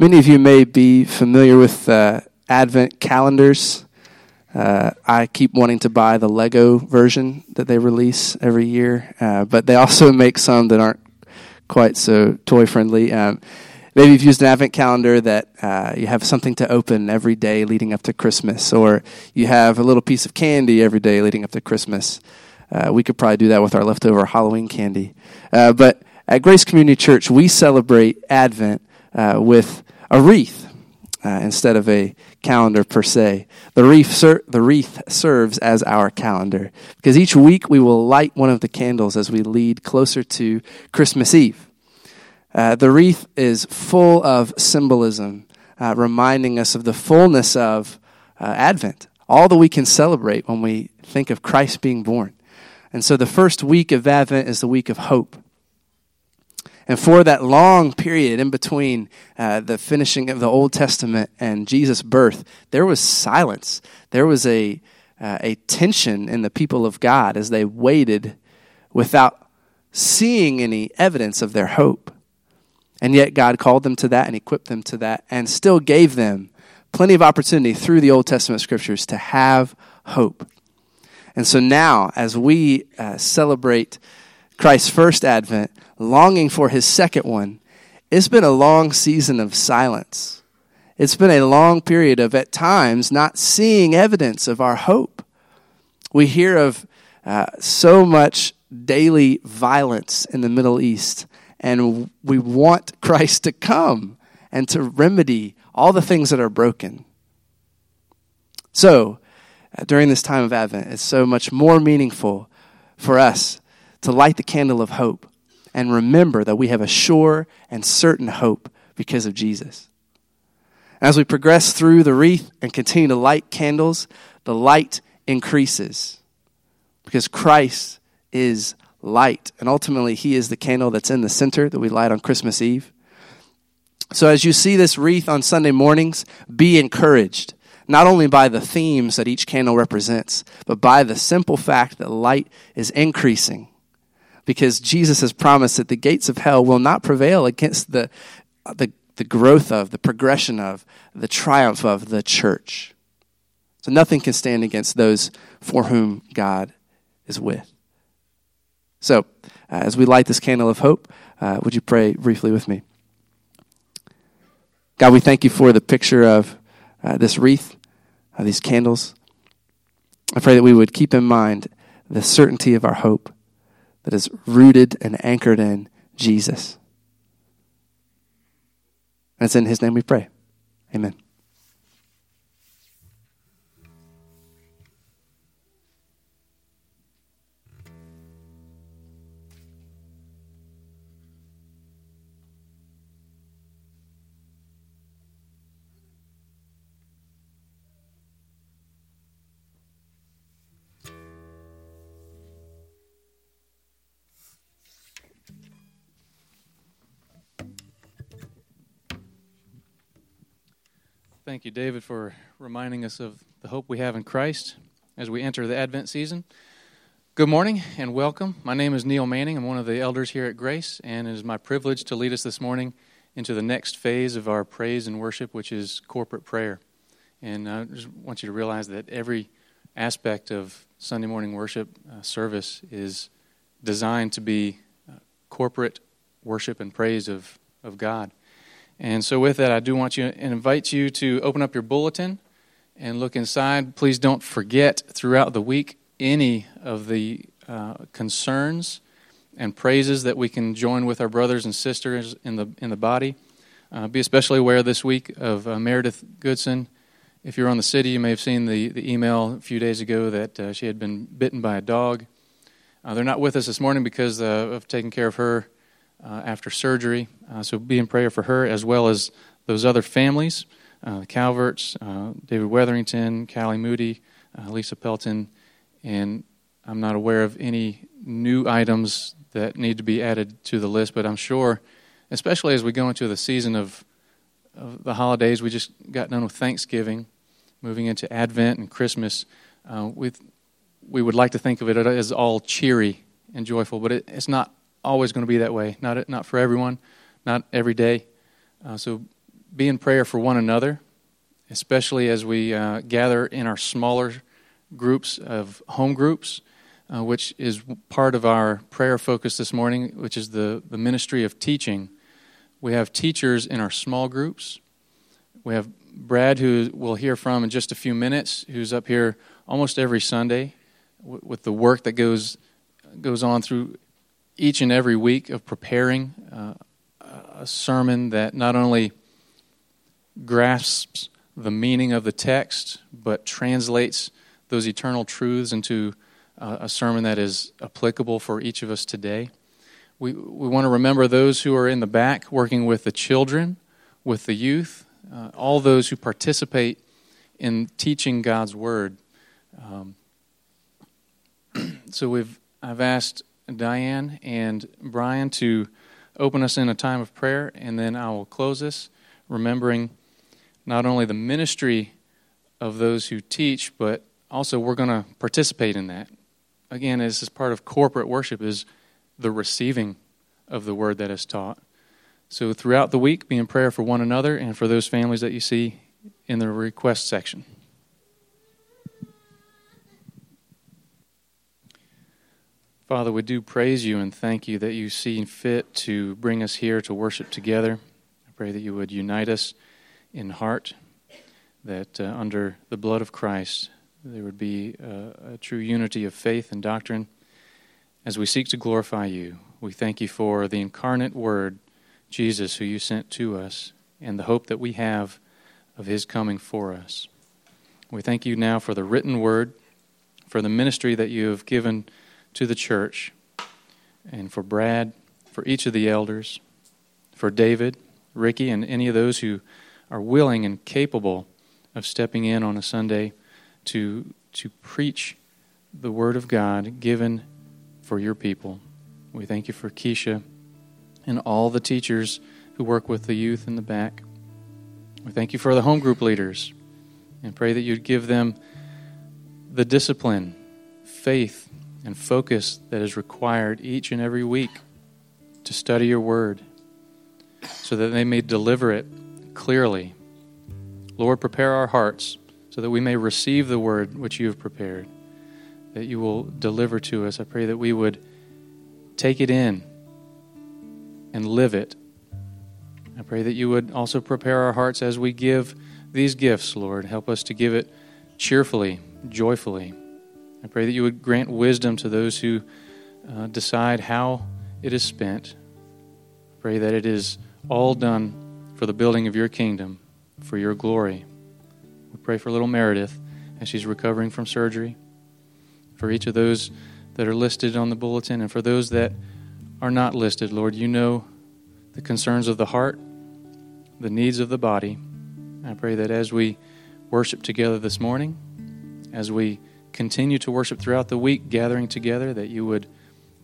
Many of you may be familiar with uh, Advent calendars. Uh, I keep wanting to buy the Lego version that they release every year, uh, but they also make some that aren't quite so toy friendly. Um, maybe you've used an Advent calendar that uh, you have something to open every day leading up to Christmas, or you have a little piece of candy every day leading up to Christmas. Uh, we could probably do that with our leftover Halloween candy. Uh, but at Grace Community Church, we celebrate Advent uh, with a wreath uh, instead of a calendar per se. The wreath, ser- the wreath serves as our calendar because each week we will light one of the candles as we lead closer to Christmas Eve. Uh, the wreath is full of symbolism, uh, reminding us of the fullness of uh, Advent, all that we can celebrate when we think of Christ being born. And so the first week of Advent is the week of hope. And for that long period in between uh, the finishing of the Old Testament and Jesus' birth, there was silence. There was a, uh, a tension in the people of God as they waited without seeing any evidence of their hope. And yet God called them to that and equipped them to that and still gave them plenty of opportunity through the Old Testament scriptures to have hope. And so now, as we uh, celebrate Christ's first advent, longing for his second one, it's been a long season of silence. It's been a long period of, at times, not seeing evidence of our hope. We hear of uh, so much daily violence in the Middle East, and we want Christ to come and to remedy all the things that are broken. So, uh, during this time of Advent, it's so much more meaningful for us to light the candle of hope and remember that we have a sure and certain hope because of Jesus. As we progress through the wreath and continue to light candles, the light increases because Christ is light. And ultimately, He is the candle that's in the center that we light on Christmas Eve. So, as you see this wreath on Sunday mornings, be encouraged, not only by the themes that each candle represents, but by the simple fact that light is increasing because Jesus has promised that the gates of hell will not prevail against the, the, the growth of, the progression of, the triumph of the church. So nothing can stand against those for whom God is with. So, uh, as we light this candle of hope, uh, would you pray briefly with me? God, we thank you for the picture of uh, this wreath, uh, these candles. I pray that we would keep in mind the certainty of our hope that is rooted and anchored in Jesus. And it's in His name we pray. Amen. Thank you, David, for reminding us of the hope we have in Christ as we enter the Advent season. Good morning and welcome. My name is Neil Manning. I'm one of the elders here at Grace, and it is my privilege to lead us this morning into the next phase of our praise and worship, which is corporate prayer. And I just want you to realize that every aspect of Sunday morning worship uh, service is designed to be uh, corporate worship and praise of, of God. And so, with that, I do want you and invite you to open up your bulletin and look inside. Please don't forget throughout the week any of the uh, concerns and praises that we can join with our brothers and sisters in the in the body. Uh, be especially aware this week of uh, Meredith Goodson. If you're on the city, you may have seen the, the email a few days ago that uh, she had been bitten by a dog. Uh, they're not with us this morning because uh, of taking care of her uh, after surgery. Uh, so be in prayer for her as well as those other families uh, the Calverts, uh, David Weatherington, Callie Moody, uh, Lisa Pelton, and I'm not aware of any new items that need to be added to the list, but I'm sure, especially as we go into the season of, of the holidays, we just got done with Thanksgiving, moving into Advent and Christmas. Uh, we would like to think of it as all cheery and joyful, but it, it's not always going to be that way. Not not for everyone, not every day. Uh, so be in prayer for one another, especially as we uh, gather in our smaller groups of home groups, uh, which is part of our prayer focus this morning, which is the, the ministry of teaching. We have teachers in our small groups. We have Brad, who we'll hear from in just a few minutes, who's up here almost every Sunday w- with the work that goes goes on through each and every week of preparing uh, a sermon that not only grasps the meaning of the text, but translates those eternal truths into uh, a sermon that is applicable for each of us today. We, we want to remember those who are in the back working with the children, with the youth, uh, all those who participate in teaching God's Word. Um, so we've, I've asked Diane and Brian to open us in a time of prayer, and then I will close this, remembering not only the ministry of those who teach, but also we're going to participate in that. Again, this is part of corporate worship is the receiving of the word that is taught. So throughout the week, be in prayer for one another and for those families that you see in the request section. Father, we do praise you and thank you that you see fit to bring us here to worship together. I pray that you would unite us in heart, that uh, under the blood of Christ there would be uh, a true unity of faith and doctrine as we seek to glorify you. We thank you for the incarnate Word, Jesus, who you sent to us, and the hope that we have of his coming for us. We thank you now for the written Word, for the ministry that you have given to the church, and for Brad, for each of the elders, for David, Ricky, and any of those who are willing and capable of stepping in on a Sunday to, to preach the Word of God given for your people. We thank you for Keisha and all the teachers who work with the youth in the back. We thank you for the home group leaders and pray that you'd give them the discipline, faith, and focus that is required each and every week to study your word so that they may deliver it clearly. Lord, prepare our hearts so that we may receive the word which you have prepared, that you will deliver to us. I pray that we would take it in and live it. I pray that you would also prepare our hearts as we give these gifts, Lord. Help us to give it cheerfully, joyfully. I pray that you would grant wisdom to those who uh, decide how it is spent. Pray that it is all done for the building of your kingdom, for your glory. We pray for little Meredith as she's recovering from surgery, for each of those that are listed on the bulletin, and for those that are not listed, Lord, you know the concerns of the heart, the needs of the body. I pray that as we worship together this morning, as we continue to worship throughout the week, gathering together, that you would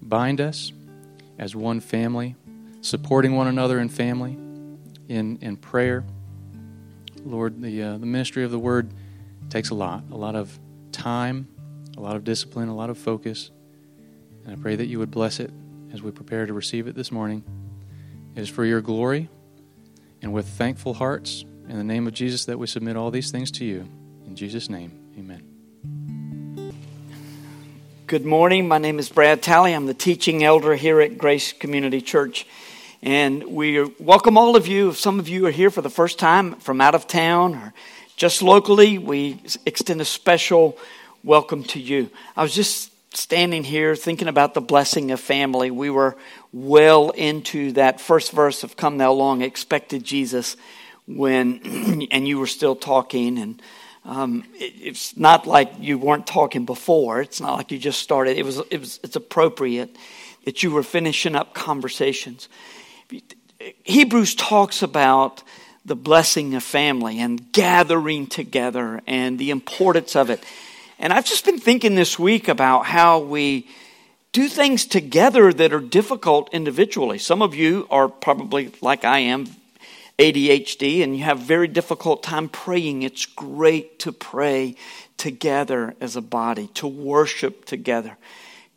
bind us as one family, supporting one another in family, in, in prayer. Lord, the, uh, the ministry of the word takes a lot, a lot of time, a lot of discipline, a lot of focus. And I pray that you would bless it as we prepare to receive it this morning. It is for your glory and with thankful hearts, in the name of Jesus, that we submit all these things to you. In Jesus' name, amen. Good morning. My name is Brad Talley. I'm the teaching elder here at Grace Community Church. And we welcome all of you. If some of you are here for the first time from out of town or just locally, we extend a special welcome to you. I was just standing here thinking about the blessing of family. We were well into that first verse of Come Thou Long, expected Jesus, when, and you were still talking and um, it, it's not like you weren't talking before. It's not like you just started. It was, it was, it's appropriate that you were finishing up conversations. Hebrews talks about the blessing of family and gathering together and the importance of it. And I've just been thinking this week about how we do things together that are difficult individually. Some of you are probably like I am, ADHD and you have very difficult time praying, it's great to pray together as a body, to worship together.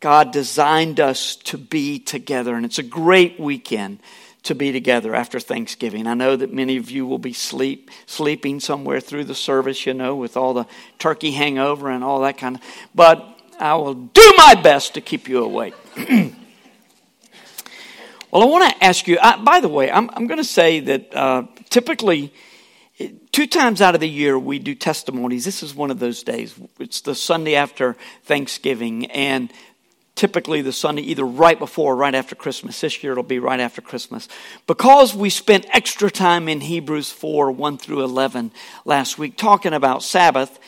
God designed us to be together, and it's a great weekend to be together after Thanksgiving. I know that many of you will be sleep sleeping somewhere through the service, you know, with all the turkey hangover and all that kind of. But I will do my best to keep you awake. well, I want to ask you. I, by the way, I'm, I'm going to say that uh, typically. Two times out of the year, we do testimonies. This is one of those days. It's the Sunday after Thanksgiving, and typically the Sunday either right before or right after Christmas. This year it'll be right after Christmas. Because we spent extra time in Hebrews 4 1 through 11 last week talking about Sabbath,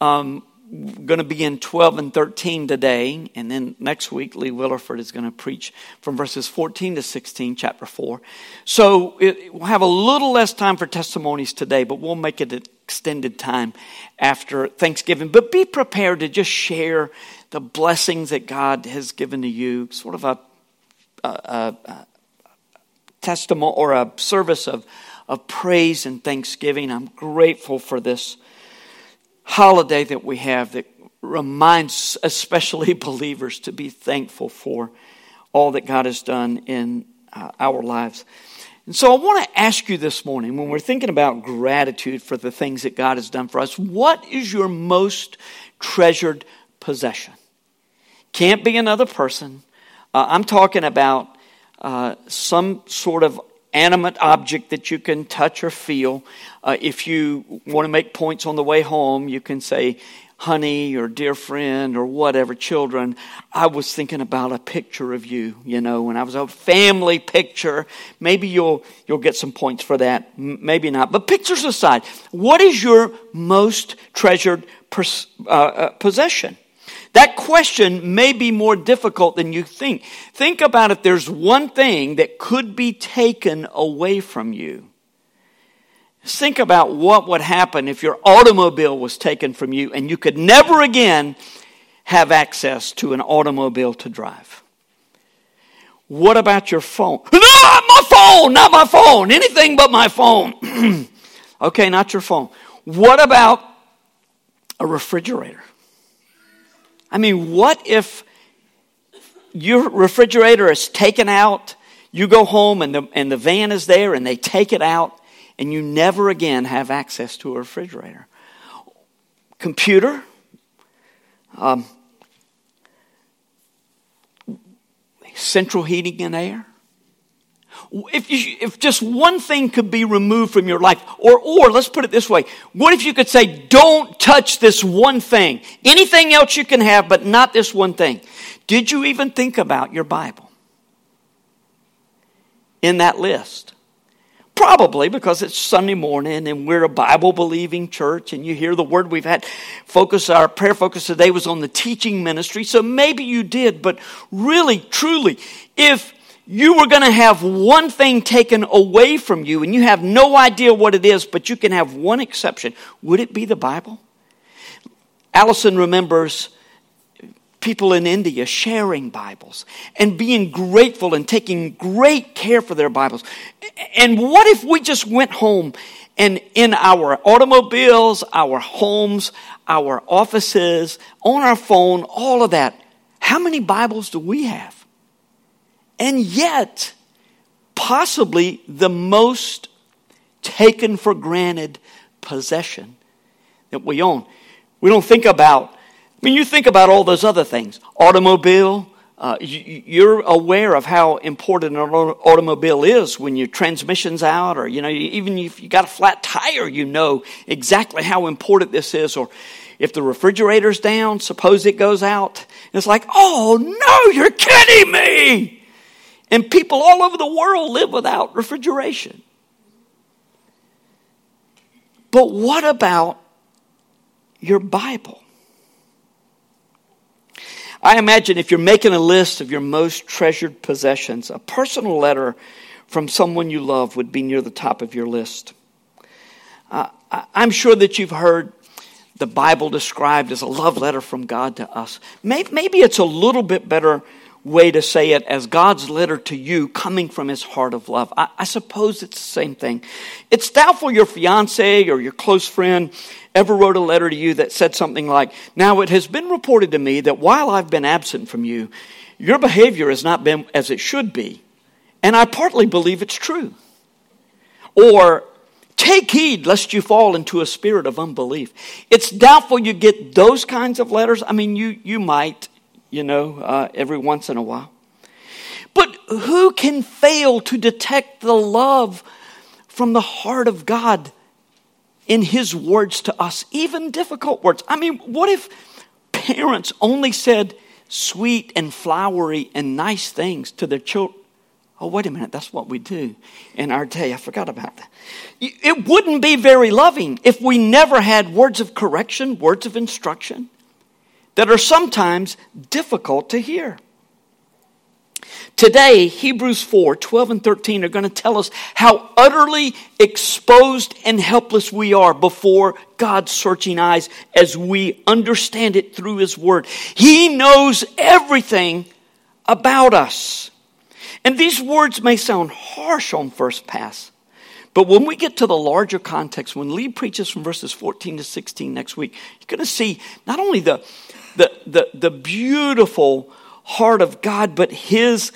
um, going to be in 12 and 13 today, and then next week Lee Williford is going to preach from verses 14 to 16, chapter 4. So it, we'll have a little less time for testimonies today, but we'll make it an extended time after Thanksgiving. But be prepared to just share the blessings that God has given to you, sort of a, a, a, a testimony or a service of, of praise and thanksgiving. I'm grateful for this holiday that we have that reminds especially believers to be thankful for all that God has done in uh, our lives. And so I want to ask you this morning when we're thinking about gratitude for the things that God has done for us, what is your most treasured possession? Can't be another person. Uh, I'm talking about uh, some sort of animate object that you can touch or feel. Uh, if you want to make points on the way home, you can say, honey or dear friend or whatever, children. I was thinking about a picture of you, you know, when I was a family picture. Maybe you'll, you'll get some points for that. M- maybe not. But pictures aside, what is your most treasured pers- uh, uh, possession? That question may be more difficult than you think. Think about if there's one thing that could be taken away from you. Think about what would happen if your automobile was taken from you and you could never again have access to an automobile to drive. What about your phone? No, my phone, not my phone, anything but my phone. okay, not your phone. What about a refrigerator? I mean, what if your refrigerator is taken out, you go home and the, and the van is there and they take it out, and you never again have access to a refrigerator? Computer, um, central heating and air. If, you, if just one thing could be removed from your life, or, or let's put it this way what if you could say, don't touch this one thing? Anything else you can have, but not this one thing. Did you even think about your Bible in that list? Probably because it's Sunday morning and we're a Bible believing church and you hear the word we've had focus, our prayer focus today was on the teaching ministry. So maybe you did, but really, truly, if you were going to have one thing taken away from you and you have no idea what it is, but you can have one exception. Would it be the Bible? Allison remembers people in India sharing Bibles and being grateful and taking great care for their Bibles. And what if we just went home and in our automobiles, our homes, our offices, on our phone, all of that, how many Bibles do we have? And yet possibly the most taken for granted possession that we own. We don't think about, I mean, you think about all those other things automobile. Uh, you're aware of how important an automobile is when your transmission's out, or you know, even if you got a flat tire, you know exactly how important this is. Or if the refrigerator's down, suppose it goes out, it's like, oh no, you're kidding me! And people all over the world live without refrigeration. But what about your Bible? I imagine if you're making a list of your most treasured possessions, a personal letter from someone you love would be near the top of your list. Uh, I'm sure that you've heard the Bible described as a love letter from God to us. Maybe, maybe it's a little bit better way to say it as God's letter to you coming from his heart of love. I, I, suppose it's the same thing. It's doubtful your fiance or your close friend ever wrote a letter to you that said something like, Now it has been reported to me that while I've been absent from you, your behavior has not been as it should be. And I partly believe it's true. Or, take heed lest you fall into a spirit of unbelief. It's doubtful you get those kinds of letters. I mean, you, you might, you know, uh, every once in a while. But who can fail to detect the love from the heart of God in His words to us, even difficult words? I mean, what if parents only said sweet and flowery and nice things to their children? Oh, wait a minute, that's what we do in our day. I forgot about that. It wouldn't be very loving if we never had words of correction, words of instruction that are sometimes difficult to hear. Today, Hebrews 4 12 and 13 are going to tell us how utterly exposed and helpless we are before God's searching eyes as we understand it through His Word. He knows everything about us. And these words may sound harsh on first pass, but when we get to the larger context, when Lee preaches from verses 14 to 16 next week, you're going to see not only the, the, the, the beautiful heart of God, but His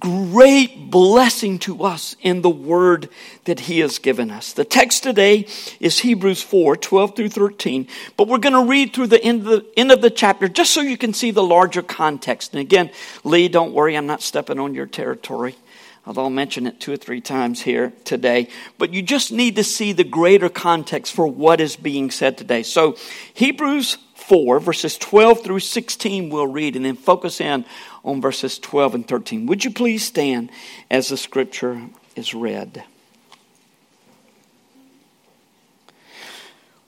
great blessing to us in the word that he has given us. The text today is Hebrews 4, 12 through 13, but we're going to read through the end, of the end of the chapter just so you can see the larger context. And again, Lee, don't worry, I'm not stepping on your territory. I'll mention it two or three times here today, but you just need to see the greater context for what is being said today. So, Hebrews 4, verses 12 through 16, we'll read and then focus in on verses 12 and 13. Would you please stand as the scripture is read?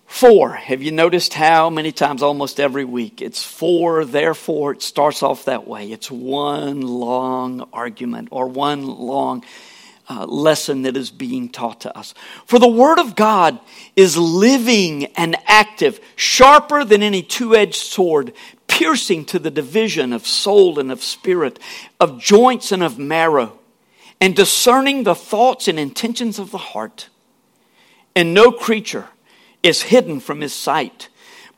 Four. Have you noticed how many times, almost every week, it's for, therefore, it starts off that way. It's one long argument or one long uh, lesson that is being taught to us. For the Word of God is living and active, sharper than any two edged sword, piercing to the division of soul and of spirit, of joints and of marrow, and discerning the thoughts and intentions of the heart. And no creature is hidden from his sight,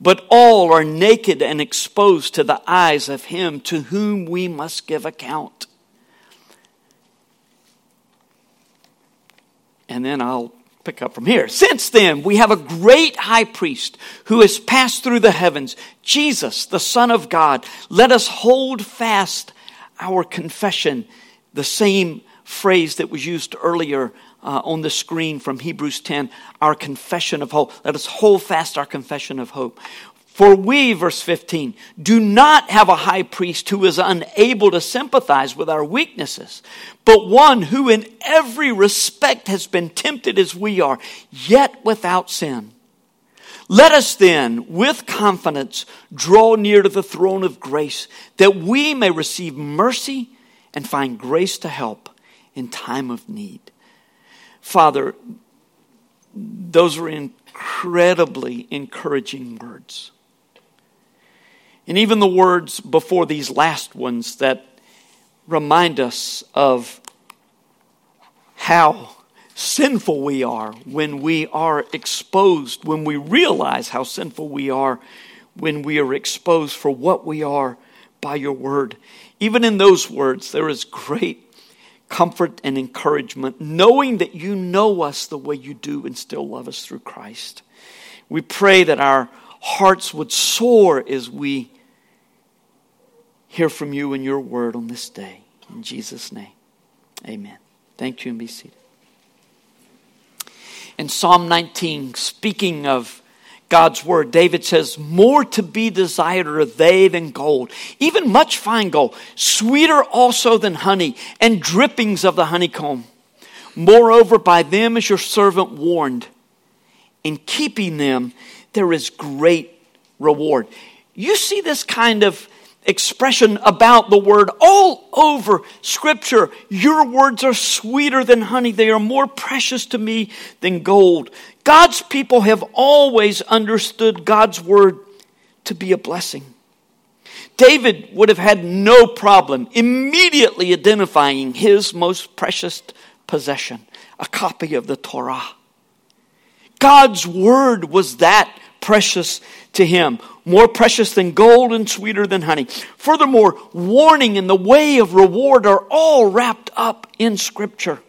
but all are naked and exposed to the eyes of him to whom we must give account. And then I'll pick up from here. Since then, we have a great high priest who has passed through the heavens, Jesus, the Son of God. Let us hold fast our confession, the same phrase that was used earlier uh, on the screen from Hebrews 10, our confession of hope. Let us hold fast our confession of hope. For we, verse 15, do not have a high priest who is unable to sympathize with our weaknesses, but one who in every respect has been tempted as we are, yet without sin. Let us then, with confidence, draw near to the throne of grace, that we may receive mercy and find grace to help in time of need. Father, those are incredibly encouraging words. And even the words before these last ones that remind us of how sinful we are when we are exposed, when we realize how sinful we are, when we are exposed for what we are by your word. Even in those words, there is great comfort and encouragement, knowing that you know us the way you do and still love us through Christ. We pray that our hearts would soar as we hear from you in your word on this day. In Jesus' name, amen. Thank you and be seated. In Psalm 19, speaking of God's word, David says, More to be desired are they than gold, even much fine gold, sweeter also than honey, and drippings of the honeycomb. Moreover, by them is your servant warned. In keeping them, there is great reward. You see this kind of expression about the word all over scripture. Your words are sweeter than honey. They are more precious to me than gold. God's people have always understood God's word to be a blessing. David would have had no problem immediately identifying his most precious possession, a copy of the Torah. God's word was that precious to him, more precious than gold and sweeter than honey. Furthermore, warning and the way of reward are all wrapped up in Scripture.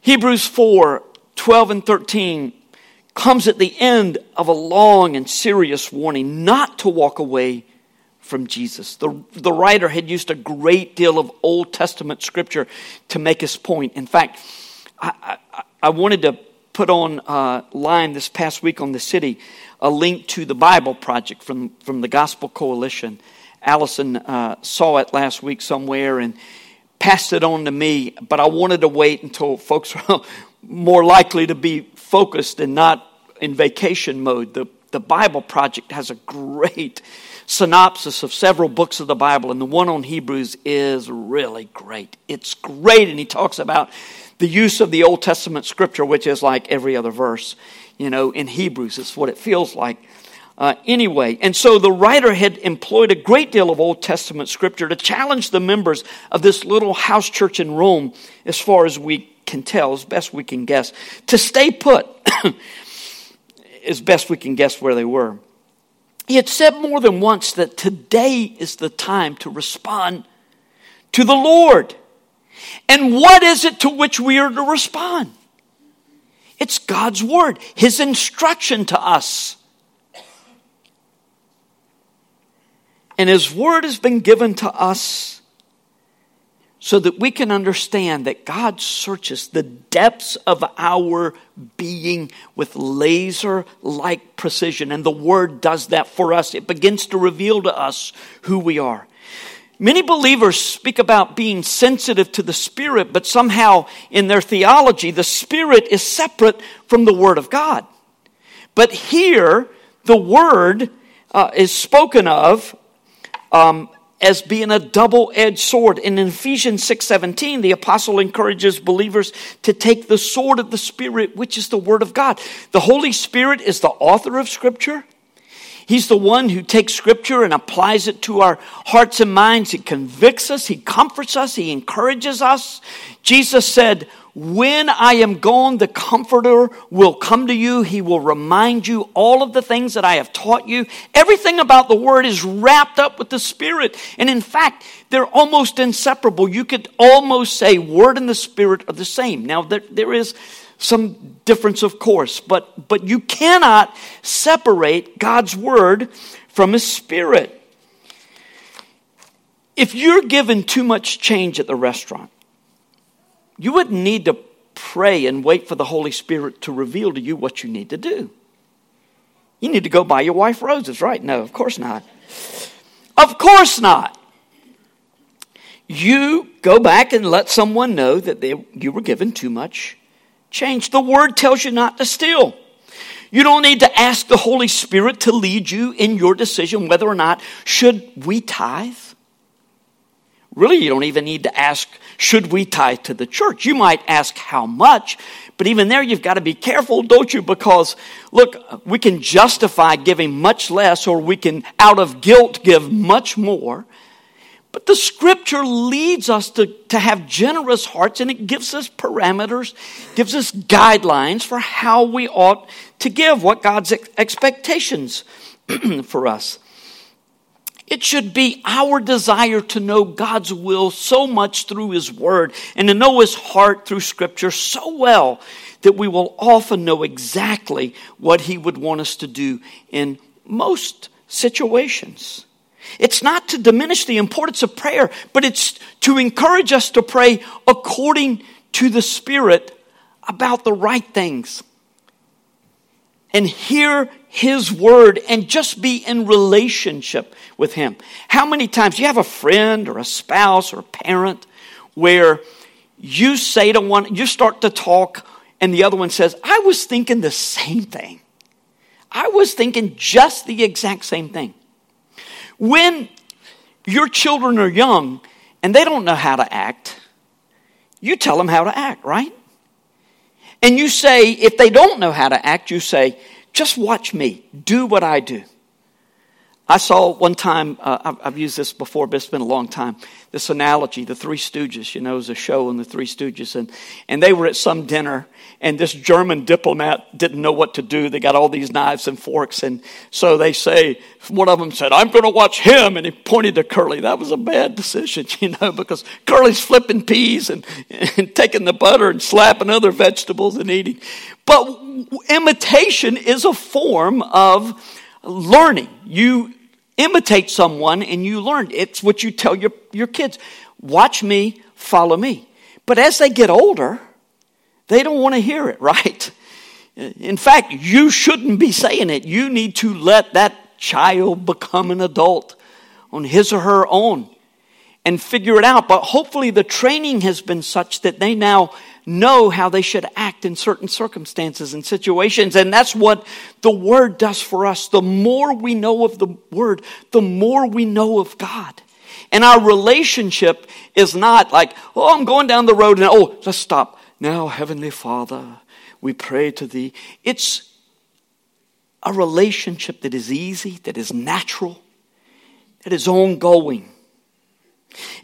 Hebrews 4 12 and 13 comes at the end of a long and serious warning not to walk away from Jesus. The, the writer had used a great deal of Old Testament scripture to make his point. In fact, I, I, I wanted to put on uh, line this past week on the city a link to the Bible Project from, from the Gospel Coalition. Allison uh, saw it last week somewhere and passed it on to me, but I wanted to wait until folks were more likely to be focused and not in vacation mode. The, the Bible Project has a great synopsis of several books of the Bible, and the one on Hebrews is really great. It's great, and he talks about the use of the Old Testament scripture, which is like every other verse, you know, in Hebrews. It's what it feels like. Uh, anyway, and so the writer had employed a great deal of Old Testament scripture to challenge the members of this little house church in Rome, as far as we can tell, as best we can guess, to stay put, as best we can guess where they were. He had said more than once that today is the time to respond to the Lord. And what is it to which we are to respond? It's God's Word, His instruction to us. And His Word has been given to us so that we can understand that God searches the depths of our being with laser like precision. And the Word does that for us. It begins to reveal to us who we are. Many believers speak about being sensitive to the Spirit, but somehow in their theology, the Spirit is separate from the Word of God. But here, the Word uh, is spoken of um, as being a double-edged sword. In Ephesians 6:17, the apostle encourages believers to take the sword of the spirit, which is the word of God. The Holy Spirit is the author of scripture. He's the one who takes scripture and applies it to our hearts and minds. He convicts us, he comforts us, he encourages us. Jesus said, when I am gone, the Comforter will come to you. He will remind you all of the things that I have taught you. Everything about the Word is wrapped up with the Spirit. And in fact, they're almost inseparable. You could almost say Word and the Spirit are the same. Now, there, there is some difference, of course, but, but you cannot separate God's Word from His Spirit. If you're given too much change at the restaurant, you wouldn't need to pray and wait for the Holy Spirit to reveal to you what you need to do. You need to go buy your wife roses, right? No, of course not. Of course not. You go back and let someone know that they, you were given too much change. The word tells you not to steal. You don't need to ask the Holy Spirit to lead you in your decision whether or not should we tithe. Really, you don't even need to ask, should we tithe to the church? You might ask how much, but even there you've got to be careful, don't you? Because look, we can justify giving much less or we can, out of guilt, give much more. But the scripture leads us to, to have generous hearts and it gives us parameters, gives us guidelines for how we ought to give, what God's expectations for us. It should be our desire to know God's will so much through His Word and to know His heart through Scripture so well that we will often know exactly what He would want us to do in most situations. It's not to diminish the importance of prayer, but it's to encourage us to pray according to the Spirit about the right things and hear his word and just be in relationship with him. How many times you have a friend or a spouse or a parent where you say to one, you start to talk, and the other one says, I was thinking the same thing. I was thinking just the exact same thing. When your children are young and they don't know how to act, you tell them how to act, right? And you say, if they don't know how to act, you say, just watch me, do what I do. I saw one time, uh, I've, I've, used this before, but it's been a long time. This analogy, the Three Stooges, you know, was a show on the Three Stooges. And, and they were at some dinner, and this German diplomat didn't know what to do. They got all these knives and forks. And so they say, one of them said, I'm going to watch him. And he pointed to Curly. That was a bad decision, you know, because Curly's flipping peas and, and taking the butter and slapping other vegetables and eating. But imitation is a form of learning. You imitate someone and you learn. It's what you tell your, your kids. Watch me, follow me. But as they get older, they don't want to hear it, right? In fact, you shouldn't be saying it. You need to let that child become an adult on his or her own and figure it out. But hopefully, the training has been such that they now know how they should act in certain circumstances and situations. And that's what the Word does for us. The more we know of the Word, the more we know of God. And our relationship is not like, oh, I'm going down the road and oh, let's stop. Now, Heavenly Father, we pray to Thee. It's a relationship that is easy, that is natural, that is ongoing.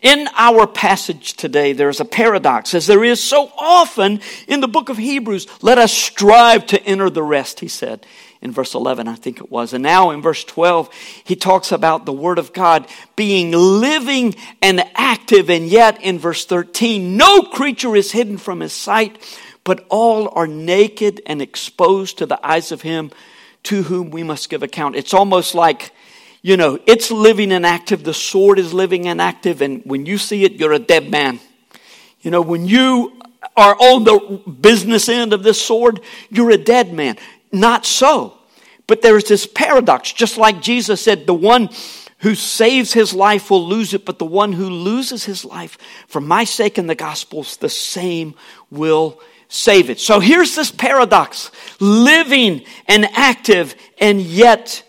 In our passage today, there's a paradox, as there is so often in the book of Hebrews. Let us strive to enter the rest, he said in verse 11, I think it was. And now in verse 12, he talks about the Word of God being living and active. And yet in verse 13, no creature is hidden from his sight, but all are naked and exposed to the eyes of him to whom we must give account. It's almost like you know, it's living and active. The sword is living and active. And when you see it, you're a dead man. You know, when you are on the business end of this sword, you're a dead man. Not so. But there's this paradox, just like Jesus said, the one who saves his life will lose it, but the one who loses his life for my sake and the Gospels, the same will save it. So here's this paradox living and active, and yet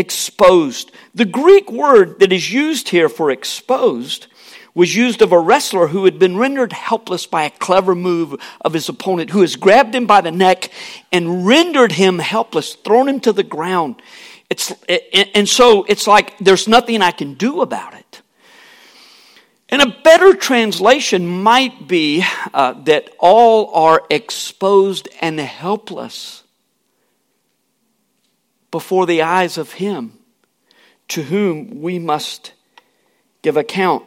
exposed. The Greek word that is used here for exposed was used of a wrestler who had been rendered helpless by a clever move of his opponent, who has grabbed him by the neck and rendered him helpless, thrown him to the ground. It's, and so it's like there's nothing I can do about it. And a better translation might be uh, that all are exposed and helpless before the eyes of Him to whom we must give account.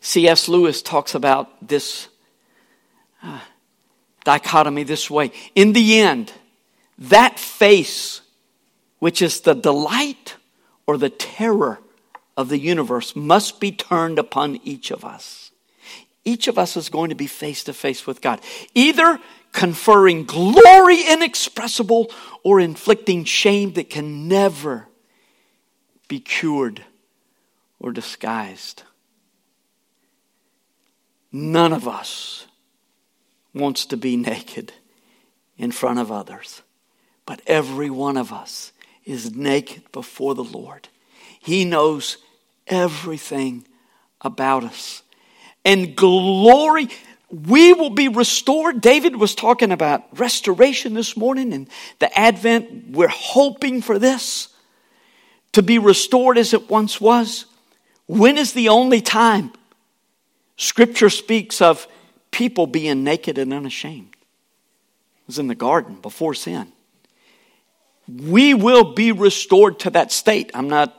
C.S. Lewis talks about this uh, dichotomy this way. In the end, that face, which is the delight or the terror of the universe, must be turned upon each of us. Each of us is going to be face to face with God. Either conferring glory inexpressible or inflicting shame that can never be cured or disguised. None of us wants to be naked in front of others, but every one of us is naked before the Lord. He knows everything about us. And glory, we will be restored. David was talking about restoration this morning and the Advent. We're hoping for this to be restored as it once was. When is the only time Scripture speaks of people being naked and unashamed? It was in the garden before sin. We will be restored to that state. I'm not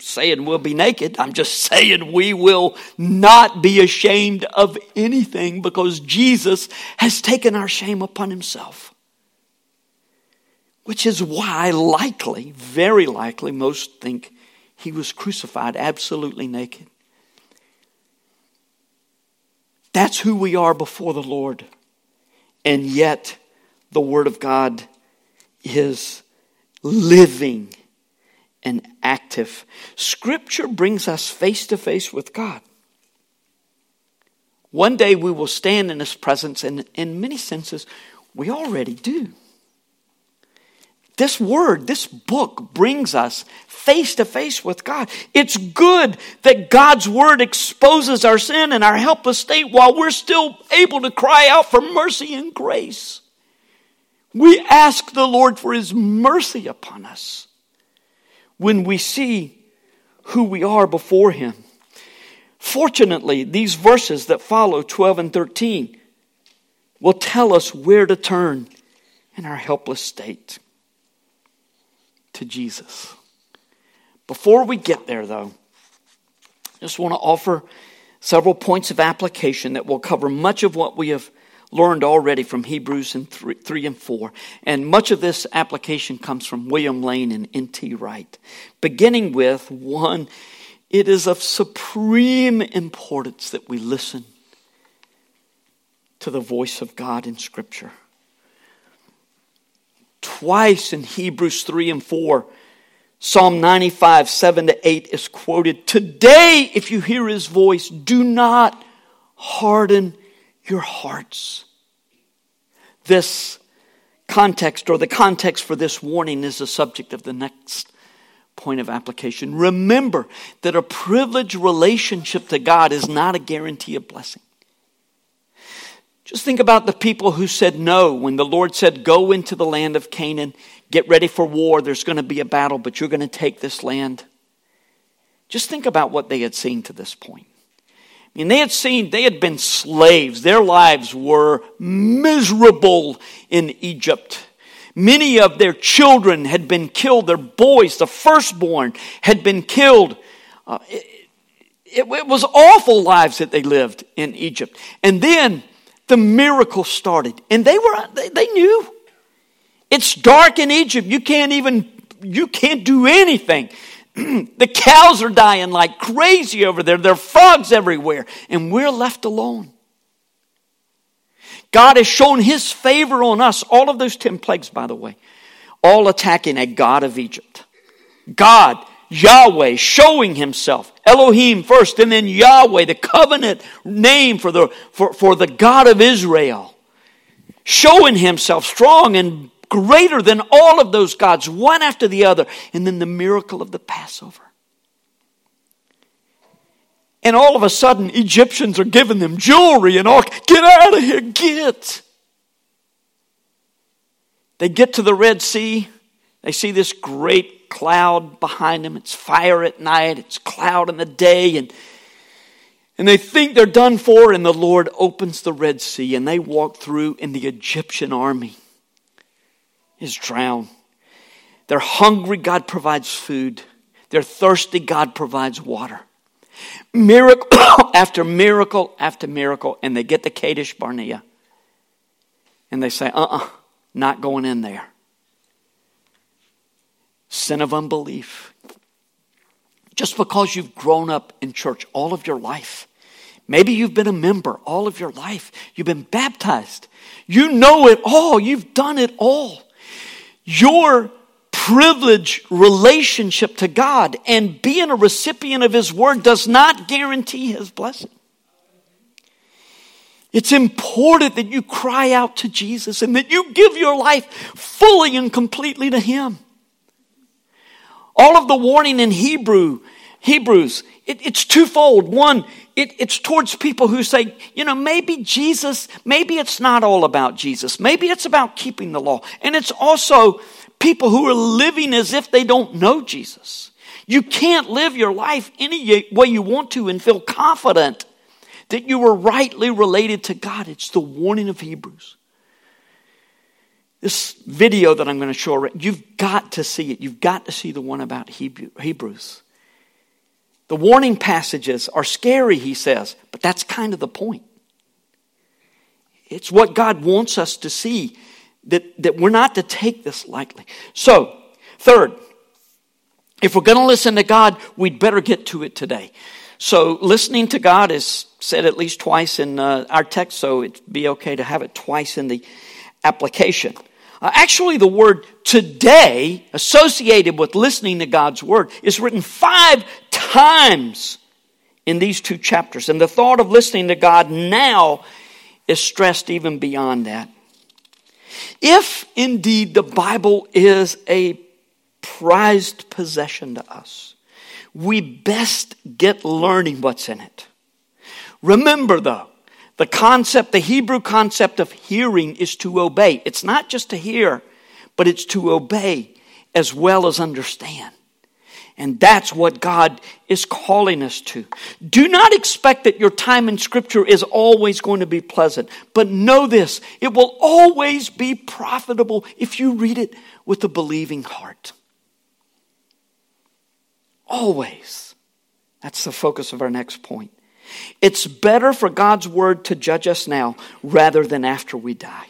saying we'll be naked. I'm just saying we will not be ashamed of anything because Jesus has taken our shame upon himself. Which is why, likely, very likely, most think he was crucified absolutely naked. That's who we are before the Lord. And yet, the Word of God is living and active. Scripture brings us face to face with God. One day we will stand in His presence, and in many senses, we already do. This word, this book brings us face to face with God. It's good that God's word exposes our sin and our helpless state while we're still able to cry out for mercy and grace. We ask the Lord for his mercy upon us. When we see who we are before Him. Fortunately, these verses that follow, 12 and 13, will tell us where to turn in our helpless state to Jesus. Before we get there, though, I just want to offer several points of application that will cover much of what we have learned already from Hebrews and 3, 3 and 4. And much of this application comes from William Lane and N.T. Wright. Beginning with one, it is of supreme importance that we listen to the voice of God in Scripture. Twice in Hebrews 3 and 4, Psalm 95, 7 to 8 is quoted. Today, if you hear his voice, do not harden your hearts. This context, or the context for this warning, is the subject of the next point of application. Remember that a privileged relationship to God is not a guarantee of blessing. Just think about the people who said no when the Lord said, Go into the land of Canaan, get ready for war, there's going to be a battle, but you're going to take this land. Just think about what they had seen to this point. Mean, they had seen, they had been slaves. Their lives were miserable in Egypt. Many of their children had been killed. Their boys, the firstborn, had been killed. Uh, it, it, it was awful lives that they lived in Egypt. And then the miracle started. And they were, they, they knew. It's dark in Egypt. You can't even, you can't do anything. the cows are dying like crazy over there. There are frogs everywhere. And we're left alone. God has shown his favor on us. All of those 10 plagues, by the way, all attacking a God of Egypt. God Yahweh showing himself. Elohim first, and then Yahweh, the covenant name for the, for, for the God of Israel. Showing himself strong and greater than all of those gods, one after the other. And then the miracle of the Passover. And all of a sudden, Egyptians are giving them jewelry and all. Get out of here, get. They get to the Red Sea. They see this great cloud behind them. It's fire at night, it's cloud in the day, and and they think they're done for, and the Lord opens the Red Sea, and they walk through, and the Egyptian army is drowned. They're hungry, God provides food. They're thirsty, God provides water. Miracle after miracle after miracle, and they get to Kadesh Barnea. And they say, uh uh-uh, uh, not going in there sin of unbelief. Just because you've grown up in church all of your life, maybe you've been a member all of your life, you've been baptized, you know it all, you've done it all. Your privileged relationship to God and being a recipient of His Word does not guarantee His blessing. It's important that you cry out to Jesus and that you give your life fully and completely to Him. All of the warning in Hebrew, Hebrews, it, it's twofold. One, it, it's towards people who say, you know, maybe Jesus, maybe it's not all about Jesus. Maybe it's about keeping the law. And it's also people who are living as if they don't know Jesus. You can't live your life any way you want to and feel confident that you are rightly related to God. It's the warning of Hebrews. This video that I'm going to show, you've got to see it. You've got to see the one about Hebrews. The warning passages are scary, he says, but that's kind of the point. It's what God wants us to see, that, that we're not to take this lightly. So, third, if we're going to listen to God, we'd better get to it today. So, listening to God is said at least twice in uh, our text, so it'd be okay to have it twice in the application. Uh, actually, the word today, associated with listening to God's word, is written five times in these two chapters. And the thought of listening to God now is stressed even beyond that. If indeed the Bible is a prized possession to us, we best get learning what's in it. Remember, though, the concept, the Hebrew concept of hearing is to obey. It's not just to hear, but it's to obey as well as understand. And that's what God is calling us to. Do not expect that your time in Scripture is always going to be pleasant, but know this it will always be profitable if you read it with a believing heart. Always. That's the focus of our next point. It's better for God's Word to judge us now rather than after we die.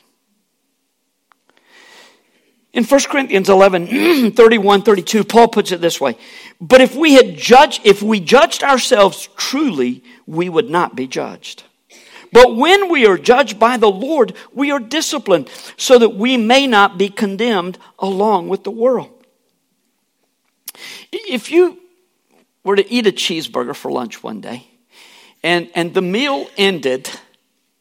In 1 Corinthians 11, 31, 32, Paul puts it this way. But if we had judged, if we judged ourselves truly, we would not be judged. But when we are judged by the Lord, we are disciplined so that we may not be condemned along with the world. If you were to eat a cheeseburger for lunch one day, and, and the meal ended,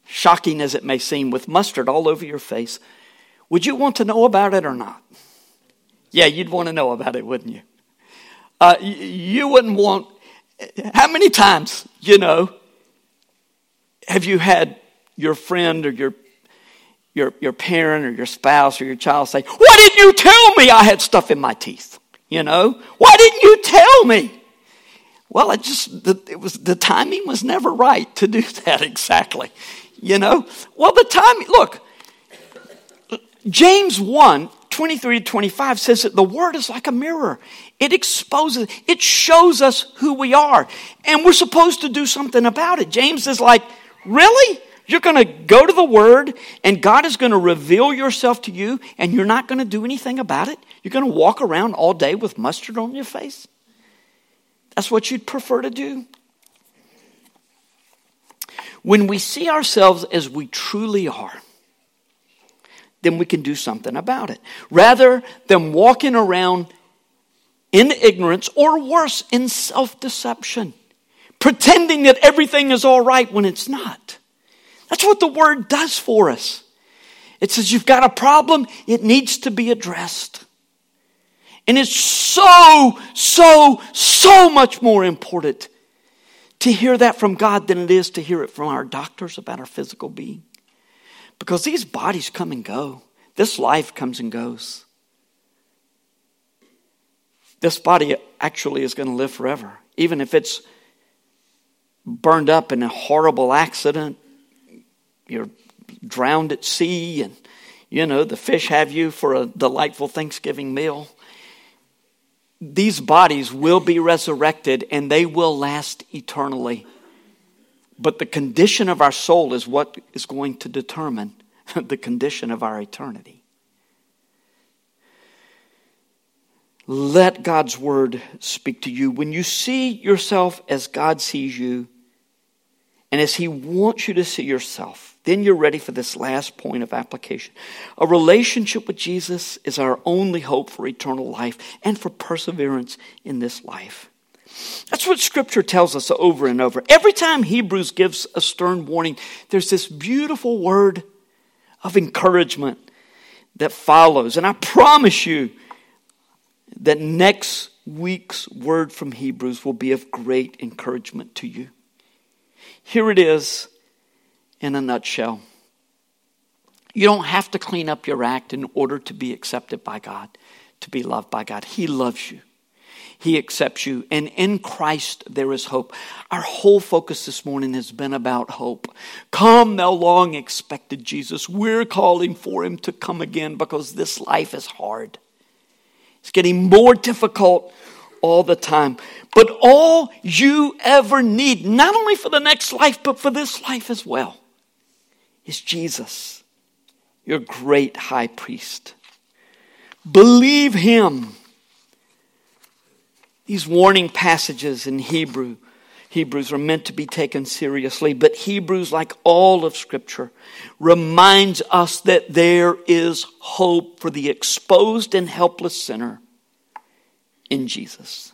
shocking as it may seem, with mustard all over your face, would you want to know about it or not? Yeah, you'd want to know about it, wouldn't you? Uh, you wouldn't want. How many times, you know, have you had your friend or your your your parent or your spouse or your child say, "Why didn't you tell me I had stuff in my teeth?" You know, why didn't you tell me? Well, it just the, it was the timing was never right to do that exactly. You know, well the timing. Look, James 1 23 to 25 says that the word is like a mirror. It exposes, it shows us who we are. And we're supposed to do something about it. James is like, really? You're going to go to the word and God is going to reveal yourself to you and you're not going to do anything about it? You're going to walk around all day with mustard on your face? That's what you'd prefer to do? When we see ourselves as we truly are, then we can do something about it. Rather than walking around in ignorance or worse, in self deception, pretending that everything is all right when it's not. That's what the word does for us. It says you've got a problem, it needs to be addressed. And it's so, so, so much more important to hear that from God than it is to hear it from our doctors about our physical being. Because these bodies come and go. This life comes and goes. This body actually is going to live forever. Even if it's burned up in a horrible accident, you're drowned at sea, and you know, the fish have you for a delightful Thanksgiving meal. These bodies will be resurrected and they will last eternally. But the condition of our soul is what is going to determine the condition of our eternity. Let God's word speak to you. When you see yourself as God sees you, and as He wants you to see yourself, then you're ready for this last point of application. A relationship with Jesus is our only hope for eternal life and for perseverance in this life. That's what Scripture tells us over and over. Every time Hebrews gives a stern warning, there's this beautiful word of encouragement that follows. And I promise you that next week's word from Hebrews will be of great encouragement to you. Here it is in a nutshell. You don't have to clean up your act in order to be accepted by God, to be loved by God. He loves you. He accepts you. And in Christ, there is hope. Our whole focus this morning has been about hope. Come, thou long expected Jesus. We're calling for him to come again because this life is hard. It's getting more difficult all the time. But all you ever need, not only for the next life, but for this life as well, is Jesus, your great high priest. Believe him these warning passages in Hebrew, Hebrews are meant to be taken seriously, but Hebrews, like all of Scripture, reminds us that there is hope for the exposed and helpless sinner in Jesus.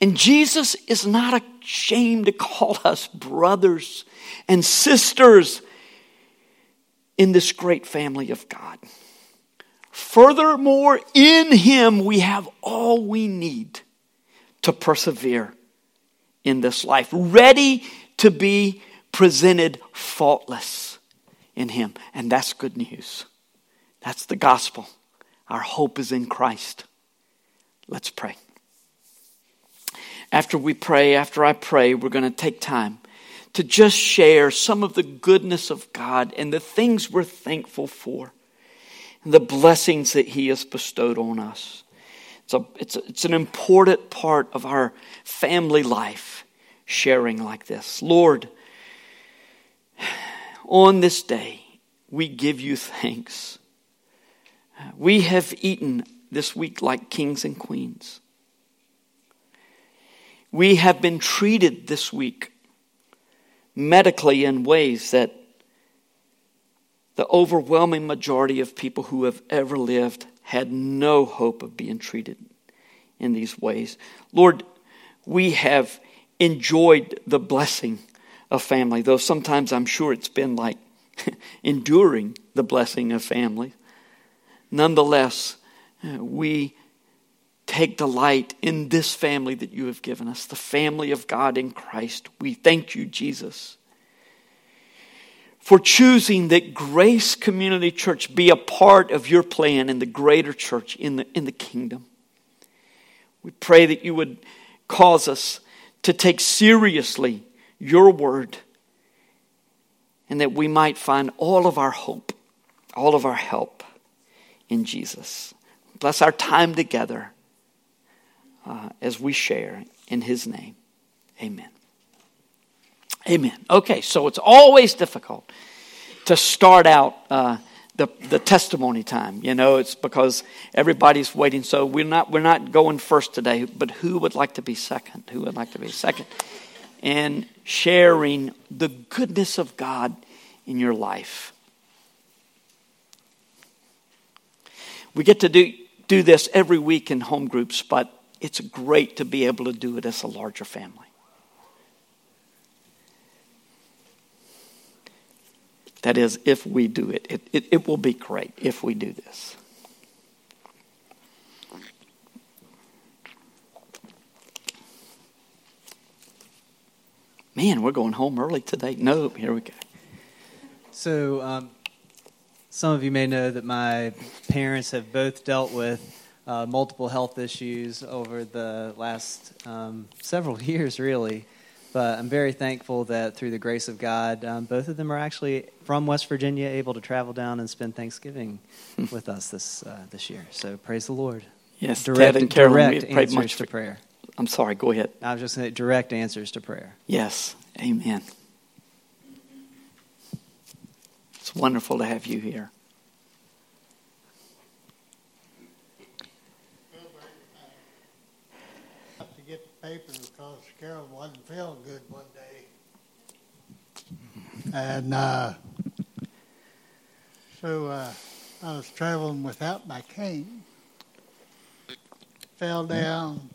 And Jesus is not ashamed to call us brothers and sisters in this great family of God. Furthermore, in Him we have all we need to persevere in this life, ready to be presented faultless in Him. And that's good news. That's the gospel. Our hope is in Christ. Let's pray. after we pray, after I pray, we're going to take time to just share some of the goodness of God and the things we're thankful for and the blessings that He has bestowed on us. It's, a, it's, a, it's an important part of our family life, sharing like this. Lord, on this day, we give you thanks. We have eaten this week like kings and queens. We have been treated this week medically in ways that the overwhelming majority of people who have ever lived had no hope of being treated in these ways. Lord, we have enjoyed the blessing of family, though sometimes I'm sure it's been like enduring the blessing of family. Nonetheless, we take delight in this family that you have given us, the family of God in Christ. We thank you, Jesus, for choosing that Grace Community Church be a part of your plan in the greater church, in the, in the kingdom. We pray that you would cause us to take seriously your word and that we might find all of our hope, all of our help in Jesus. Bless our time together uh, as we share in His name. Amen. Amen. Okay, so it's always difficult to start out uh, the, the testimony time. You know, it's because everybody's waiting. So we're not, we're not going first today, but who would like to be second? Who would like to be second? And sharing the goodness of God in your life. We get to do, do this every week in home groups, but it's great to be able to do it as a larger family. That is, if we do it. It, it, it will be great if we do this. Man, we're going home early today. No, here we go. So, um, some of you may know that my parents have both dealt with uh, multiple health issues over the last um, several years, really. But I'm very thankful that through the grace of God, um, both of them are actually from West Virginia, able to travel down and spend Thanksgiving with us this uh, this year. So praise the Lord. Yes, direct, Ted and Carolyn, direct we answers much to prayer. I'm sorry, go ahead. I was just saying direct answers to prayer. Yes, amen. It's wonderful to have you here. Have to get the paper because Carol wasn't feeling good one day. And uh, so uh, I was traveling without my cane. Fell down,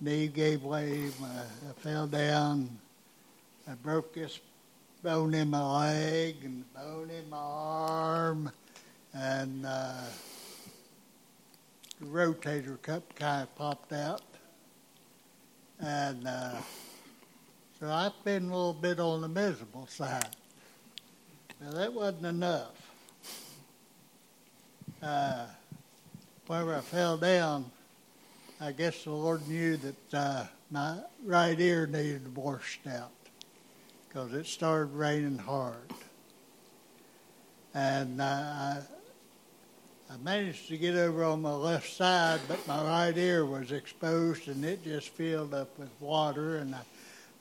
knee gave way, I fell down. I broke this bone in my leg and bone in my arm, and uh, the rotator cuff kind of popped out. And uh, so I've been a little bit on the miserable side. Now, that wasn't enough. Uh, whenever I fell down, I guess the Lord knew that uh, my right ear needed washed out because it started raining hard. And uh, I, I managed to get over on my left side, but my right ear was exposed and it just filled up with water, and I,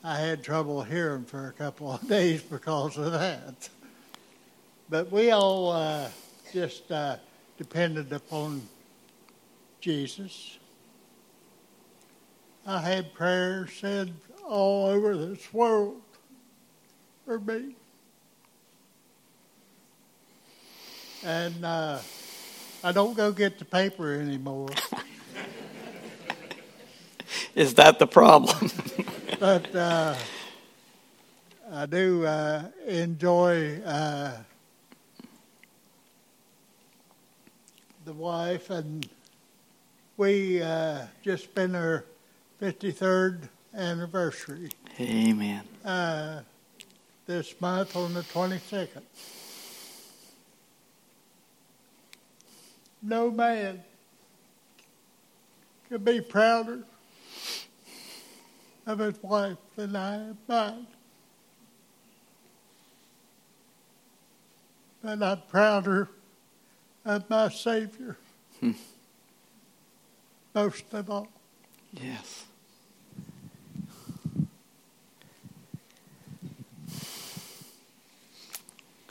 I had trouble hearing for a couple of days because of that. But we all uh, just uh, depended upon Jesus. I had prayers said all over this world for me. And uh, I don't go get the paper anymore. Is that the problem? but uh, I do uh, enjoy uh, the wife, and we uh, just spent our 53rd anniversary Amen. uh, this month on the 22nd. No man could be prouder of his wife than I am mine. But I'm prouder of my Savior. Hmm. Most of all. Yes.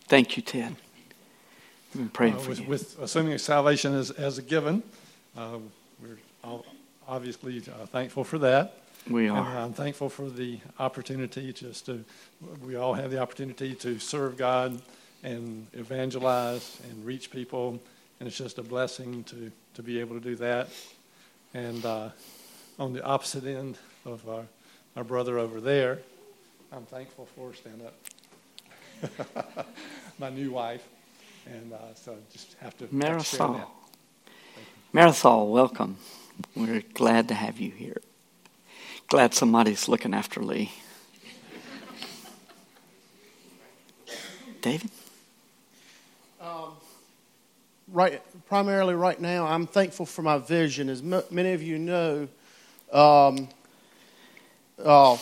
Thank you, Ted. Praying Uh, for with, you. with assuming salvation as, as a given, uh, we're all obviously uh, thankful for that. We And are. I'm thankful for the opportunity just to, we all have the opportunity to serve God and evangelize and reach people. And it's just a blessing to, to be able to do that. And uh, on the opposite end of our, our brother over there, I'm thankful for, stand up, my new wife. And uh, so just have to have to share Marisol. Marisol, welcome. We're glad to have you here. Glad somebody's looking after Lee. David? right primarily right now i'm thankful for my vision as m- many of you know um, uh,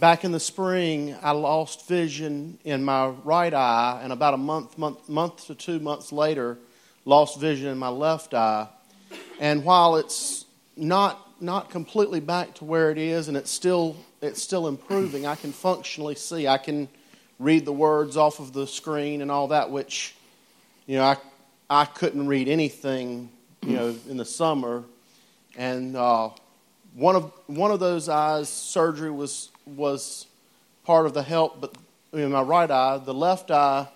back in the spring i lost vision in my right eye and about a month month month to two months later lost vision in my left eye. And while it's not not completely back to where it is and it's still it's still improving i can functionally see. I can read the words off of the screen and all that which you know i I couldn't read anything, you know, in the summer, and uh, one of one of those eyes surgery was was part of the help, but in my right eye, the left eye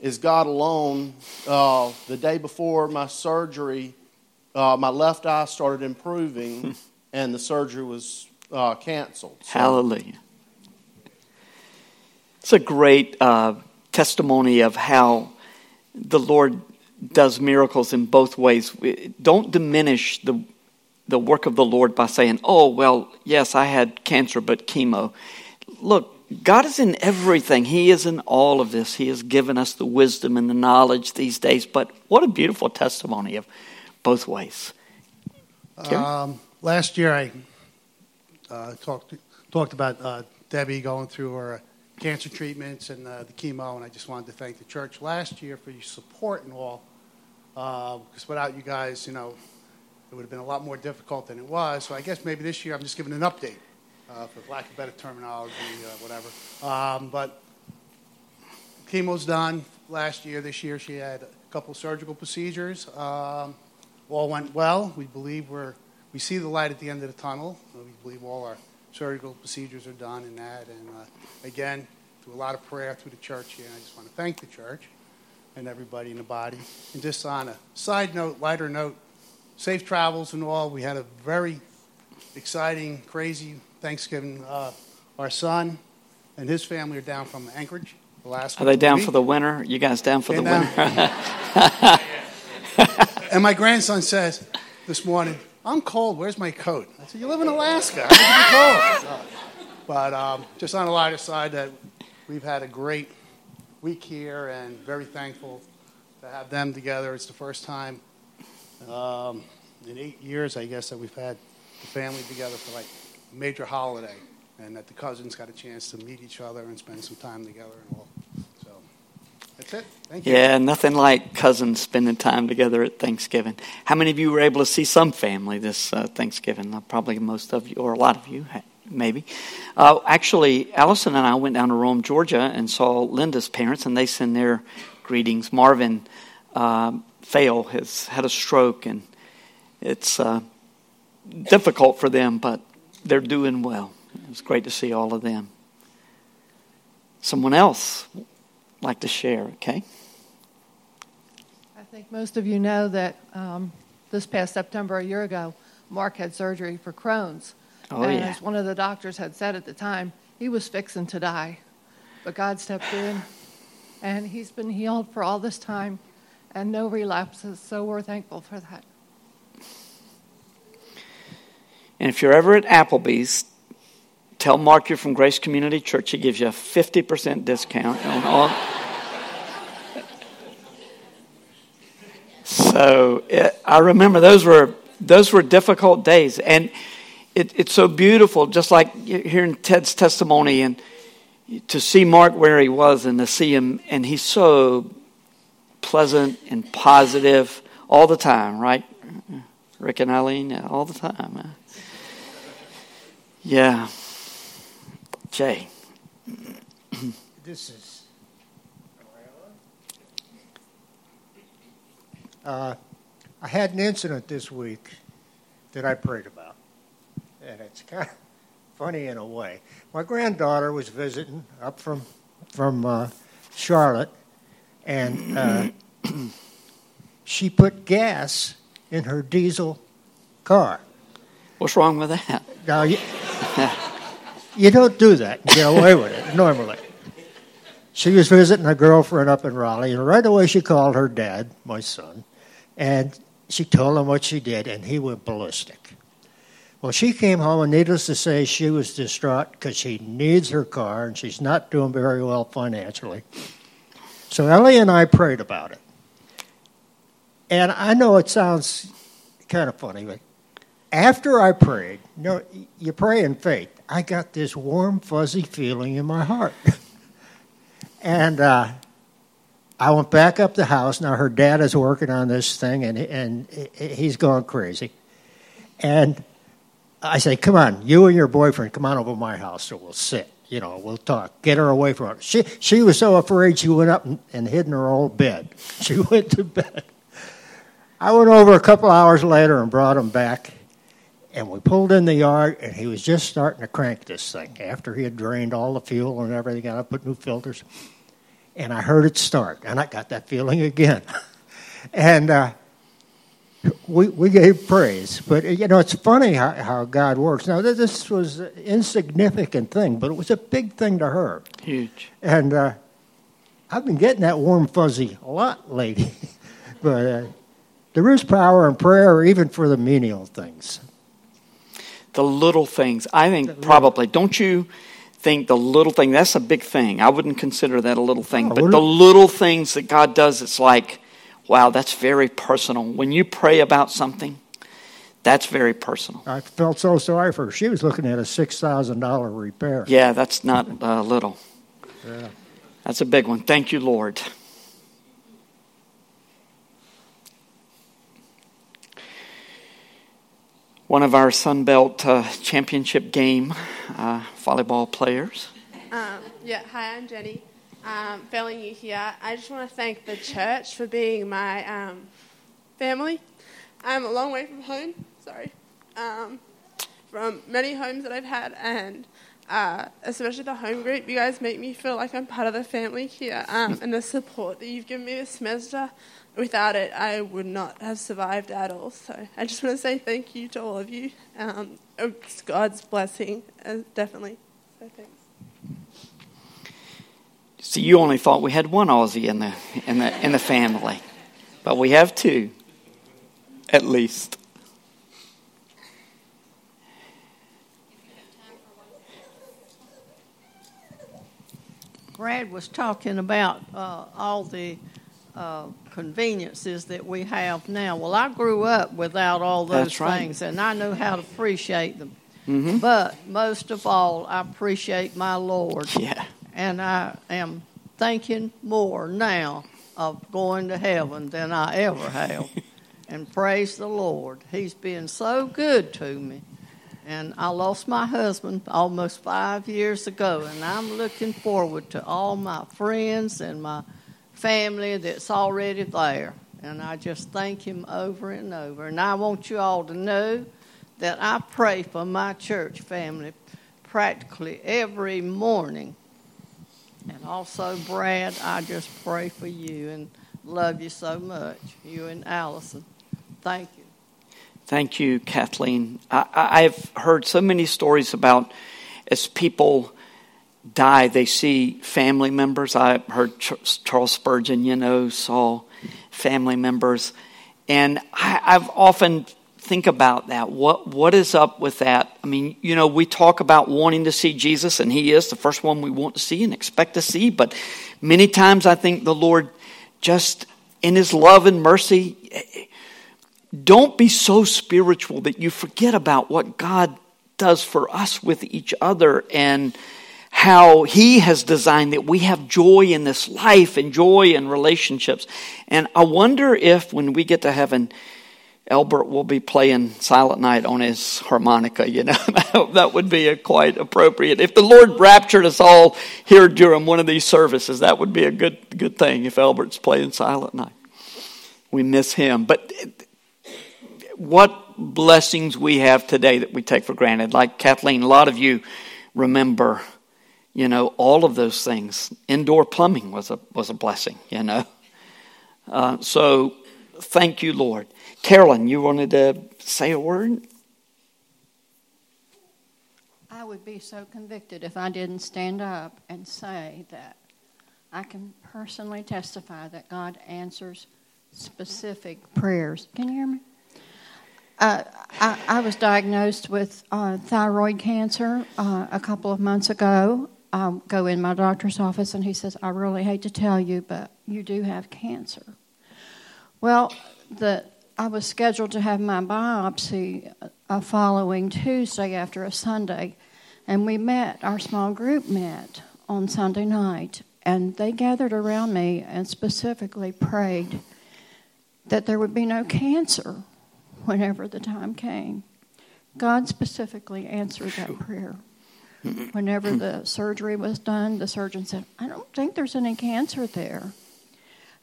is God alone. Uh, the day before my surgery, uh, my left eye started improving, and the surgery was uh, canceled. So- Hallelujah. It's a great uh, testimony of how the Lord does miracles in both ways. Don't diminish the the work of the Lord by saying, "Oh, well, yes, I had cancer, but chemo." Look, God is in everything. He is in all of this. He has given us the wisdom and the knowledge these days. But what a beautiful testimony of both ways. Um, last year, I uh, talked talked about uh, Debbie going through her cancer treatments and uh, the chemo, and I just wanted to thank the church last year for your support and all. Because without you guys, you know, it would have been a lot more difficult than it was. So I guess maybe this year I'm just giving an update, uh, for lack of better terminology, uh, whatever. Um, but chemo's done last year. This year she had a couple surgical procedures. Um, all went well. We believe we're we see the light at the end of the tunnel. We believe all our surgical procedures are done and that. And uh, again, through a lot of prayer through the church here, I just want to thank the church and everybody in the body. And just on a side note, lighter note, safe travels and all. We had a very exciting, crazy Thanksgiving. Uh, our son and his family are down from Anchorage, Alaska. Are they down week. for the winter? You guys down for the down. winter? And my grandson says this morning, I'm cold. Where's my coat? I said, You live in Alaska. How could you cold? But um, just on the lighter side, that we've had a great week here and very thankful to have them together. It's the first time um, in eight years, I guess, that we've had the family together for like a major holiday and that the cousins got a chance to meet each other and spend some time together and all. So that's it. Thank you. Yeah, nothing like cousins spending time together at Thanksgiving. How many of you were able to see some family this uh, Thanksgiving? Uh, probably most of you, or a lot of you, maybe. Uh, actually, Allison and I went down to Rome, Georgia, and saw Linda's parents, and they send their greetings. Marvin uh, Fail has had a stroke, and it's uh, difficult for them, but they're doing well. It was great to see all of them. Someone else like to share, okay? I think most of you know that um, this past September, a year ago, Mark had surgery for Crohn's. Oh, and yeah. as one of the doctors had said at the time, he was fixing to die. But God stepped in, and he's been healed for all this time, and no relapses. So we're thankful for that. And if you're ever at Applebee's, tell Mark you're from Grace Community Church. He gives you a 50% discount on all. So it, I remember those were those were difficult days, and it, it's so beautiful, just like hearing Ted's testimony and to see Mark where he was and to see him, and he's so pleasant and positive all the time, right? Rick and Eileen, all the time. Yeah. Jay. This is. Uh, I had an incident this week that I prayed about. And it's kind of funny in a way. My granddaughter was visiting up from, from uh, Charlotte, and uh, she put gas in her diesel car. What's wrong with that? Now, you, you don't do that and get away with it normally. She was visiting a girlfriend up in Raleigh, and right away she called her dad, my son, and she told him what she did, and he went ballistic. Well, she came home, and needless to say, she was distraught because she needs her car, and she's not doing very well financially. So Ellie and I prayed about it. And I know it sounds kind of funny, but after I prayed, you know, you pray in faith. I got this warm, fuzzy feeling in my heart. and uh, I went back up the house. Now her dad is working on this thing, and and he's going crazy. And I say, "Come on, you and your boyfriend, come on over to my house, so we'll sit. You know, we'll talk. Get her away from her." She she was so afraid, she went up and, hid in her old bed. She went to bed. I went over a couple hours later and brought him back, and we pulled in the yard, and he was just starting to crank this thing after he had drained all the fuel and everything. And I put new filters and I heard it start, and I got that feeling again. and uh, we, we gave praise. But, you know, it's funny how, how God works. Now, this was an insignificant thing, but it was a big thing to her. Huge. And uh, I've been getting that warm fuzzy a lot lately. but uh, there is power in prayer, even for the menial things. The little things. I think probably, don't you? think the little thing, that's a big thing. I wouldn't consider that a little thing. Oh, but the little things that God does, it's like, wow, that's very personal. When you pray about something, that's very personal. I felt so sorry for her. She was looking at a $6,000 repair. Yeah, that's not uh, little. Yeah. That's a big one. Thank you, Lord. one of our Sunbelt uh, championship game uh, volleyball players. Um, yeah, hi, I'm Jenny. Um, failing you here, I just want to thank the church for being my um, family. I'm a long way from home, sorry, um, from many homes that I've had, and uh, especially the home group. You guys make me feel like I'm part of the family here, um, and the support that you've given me this semester without it, I would not have survived at all. So I just want to say thank you to all of you. Um, it's God's blessing, uh, definitely. So. See, you only thought we had one Aussie in the in the in the family, but we have two, at least. Brad was talking about uh, all the uh, conveniences that we have now. Well, I grew up without all those right. things, and I know how to appreciate them. Mm-hmm. But most of all, I appreciate my Lord. Yeah. And I am thinking more now of going to heaven than I ever have. and praise the Lord. He's been so good to me. And I lost my husband almost five years ago, and I'm looking forward to all my friends and my family that's already there. And I just thank Him over and over. And I want you all to know that I pray for my church family practically every morning. And also, Brad, I just pray for you and love you so much, you and Allison. Thank you. Thank you, Kathleen. I, have heard so many stories about as people die, they see family members. I heard Charles Spurgeon, you know, saw family members. And I, I've often think about that. What what is up with that? I mean, you know, we talk about wanting to see Jesus, and He is the first one we want to see and expect to see. But many times, I think the Lord just in His love and mercy, don't be so spiritual that you forget about what God does for us with each other and how he has designed that we have joy in this life and joy in relationships. And I wonder if when we get to heaven, Albert will be playing Silent Night on his harmonica, you know. that would be a quite appropriate. If the Lord raptured us all here during one of these services, that would be a good good thing if Albert's playing Silent Night. We miss him. But what blessings we have today that we take for granted. Like Kathleen, a lot of you remember, you know, all of those things. Indoor plumbing was a was a blessing, you know. Uh, so thank you, Lord. Carolyn, you wanted to say a word? I would be so convicted if I didn't stand up and say that I can personally testify that God answers specific prayers. Can you hear me? Uh, I, I, was diagnosed with uh, thyroid cancer uh, a couple of months ago. I go in my doctor's office and he says, I really hate to tell you, but you do have cancer. Well, the I was scheduled to have my biopsy a following Tuesday after a Sunday, and we met, our small group met on Sunday night, and they gathered around me and specifically prayed that there would be no cancer whenever the time came. God specifically answered that prayer. Whenever the surgery was done, the surgeon said, "I don't think there's any cancer there,"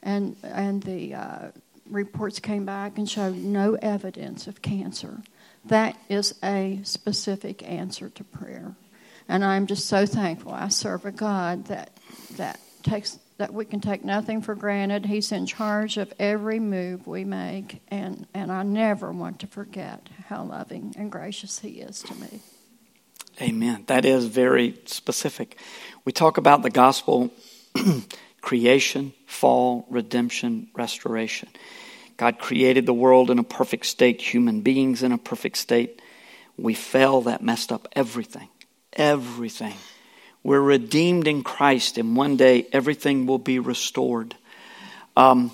and and the uh, reports came back and showed no evidence of cancer. That is a specific answer to prayer. And I'm just so thankful. I serve a God that that takes that we can take nothing for granted. He's in charge of every move we make and, and I never want to forget how loving and gracious he is to me. Amen. That is very specific. We talk about the gospel creation, fall, redemption, restoration. God created the world in a perfect state, human beings in a perfect state. We fell, that messed up everything. Everything. We're redeemed in Christ, and one day everything will be restored. Um,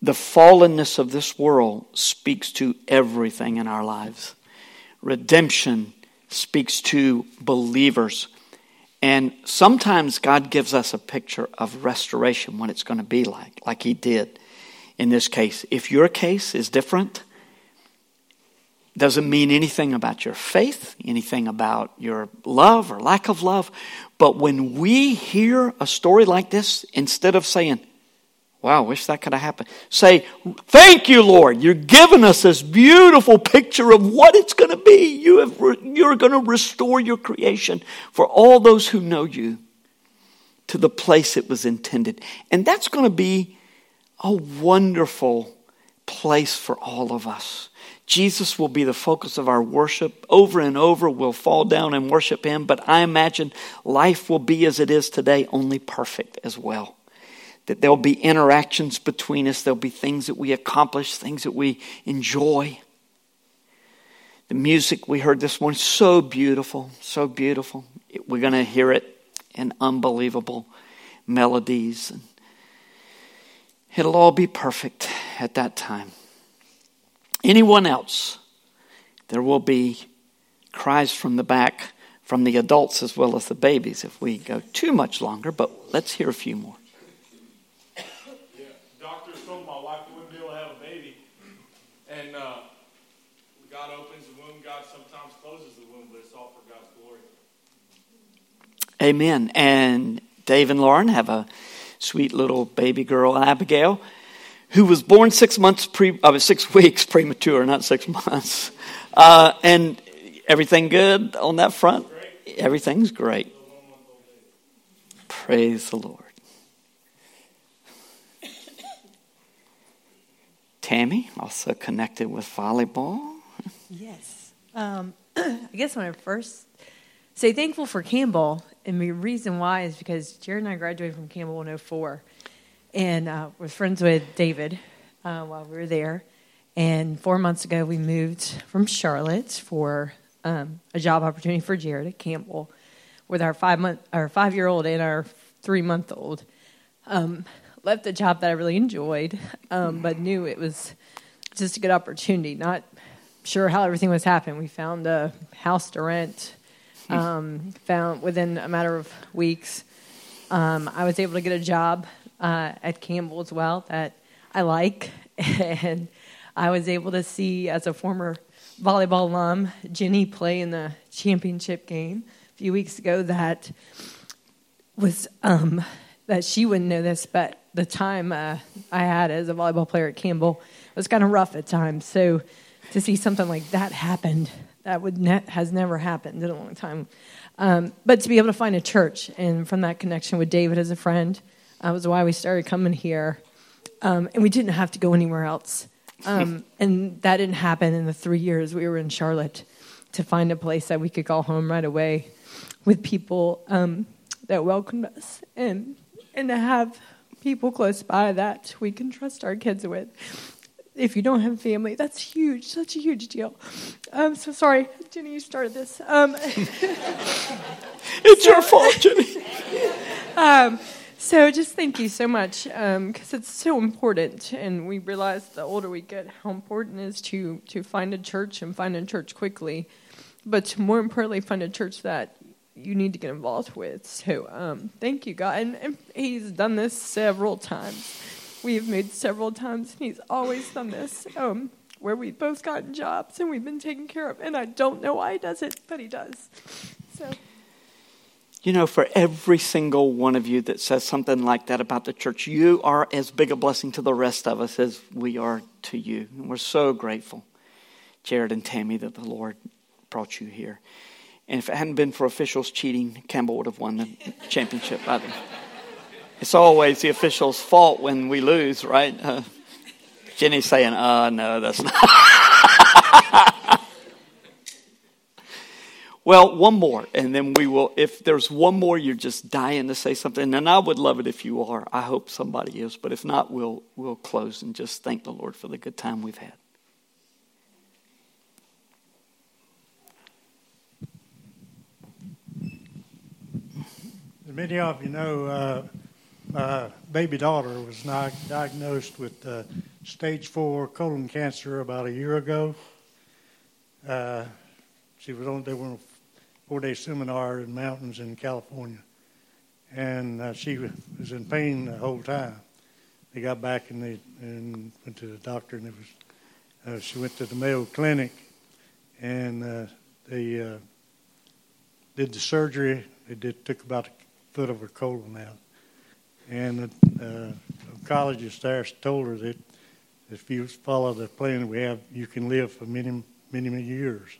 the fallenness of this world speaks to everything in our lives. Redemption speaks to believers. And sometimes God gives us a picture of restoration, what it's going to be like, like He did in this case. If your case is different, doesn't mean anything about your faith, anything about your love or lack of love. But when we hear a story like this, instead of saying, Wow, I wish that could have happened. Say, Thank you, Lord. You're giving us this beautiful picture of what it's going to be. You have, you're going to restore your creation for all those who know you to the place it was intended. And that's going to be a wonderful place for all of us. Jesus will be the focus of our worship. Over and over, we'll fall down and worship Him, but I imagine life will be as it is today, only perfect as well. That there'll be interactions between us, there'll be things that we accomplish, things that we enjoy. The music we heard this morning, so beautiful, so beautiful. We're going to hear it in unbelievable melodies and It'll all be perfect at that time. Anyone else? There will be cries from the back from the adults as well as the babies if we go too much longer, but let's hear a few more. Yeah, doctors told my wife we wouldn't be able to have a baby. And uh, God opens the womb, God sometimes closes the womb, but it's all for God's glory. Amen. And Dave and Lauren have a sweet little baby girl, Abigail, who was born six months pre, uh, six weeks premature, not six months. Uh, and everything good on that front? Everything's great. Praise the Lord. Tammy, also connected with volleyball. Yes. Um, I guess when I first say thankful for Campbell, and the reason why is because Jared and I graduated from Campbell in 04 and uh, was friends with David uh, while we were there. And four months ago, we moved from Charlotte for um, a job opportunity for Jared at Campbell with our five month, our five year old and our three month old. Um, left a job that I really enjoyed, um, but knew it was just a good opportunity, not sure how everything was happening. We found a house to rent. Um, found within a matter of weeks. Um, I was able to get a job uh, at Campbell as well that I like, and I was able to see as a former volleyball alum Jenny play in the championship game a few weeks ago. That was um, that she wouldn't know this, but the time uh, I had as a volleyball player at Campbell was kind of rough at times. So to see something like that happened, that would ne- has never happened in a long time. Um, but to be able to find a church, and from that connection with David as a friend, that was why we started coming here. Um, and we didn't have to go anywhere else. Um, and that didn't happen in the three years we were in Charlotte to find a place that we could call home right away with people um, that welcomed us and and to have people close by that we can trust our kids with. If you don't have family, that's huge, such a huge deal. I'm so sorry, Jenny, you started this. Um, it's so, your fault, Jenny. um, so just thank you so much because um, it's so important, and we realize the older we get how important it is to to find a church and find a church quickly, but more importantly find a church that you need to get involved with. So um, thank you, God. And, and, he's done this several times. We've made several times, and he's always done this um, where we've both gotten jobs and we've been taken care of. And I don't know why he does it, but he does. So. You know, for every single one of you that says something like that about the church, you are as big a blessing to the rest of us as we are to you. And we're so grateful, Jared and Tammy, that the Lord brought you here. And if it hadn't been for officials cheating, Campbell would have won the championship. It's always the officials' fault when we lose, right? Uh, Jenny's saying, oh, no, that's not." well, one more, and then we will. If there's one more, you're just dying to say something, and I would love it if you are. I hope somebody is, but if not, we'll we'll close and just thank the Lord for the good time we've had. many of you know, uh, my baby daughter was diagnosed with uh, stage four colon cancer about a year ago. Uh, she was on they were on a four day seminar in mountains in California, and uh, she was in pain the whole time. They got back and they and went to the doctor, and it was uh, she went to the Mayo Clinic, and uh, they uh, did the surgery. They did took about a foot of her colon out. And the uh, oncologist there told her that if you follow the plan we have, you can live for many, many, many years.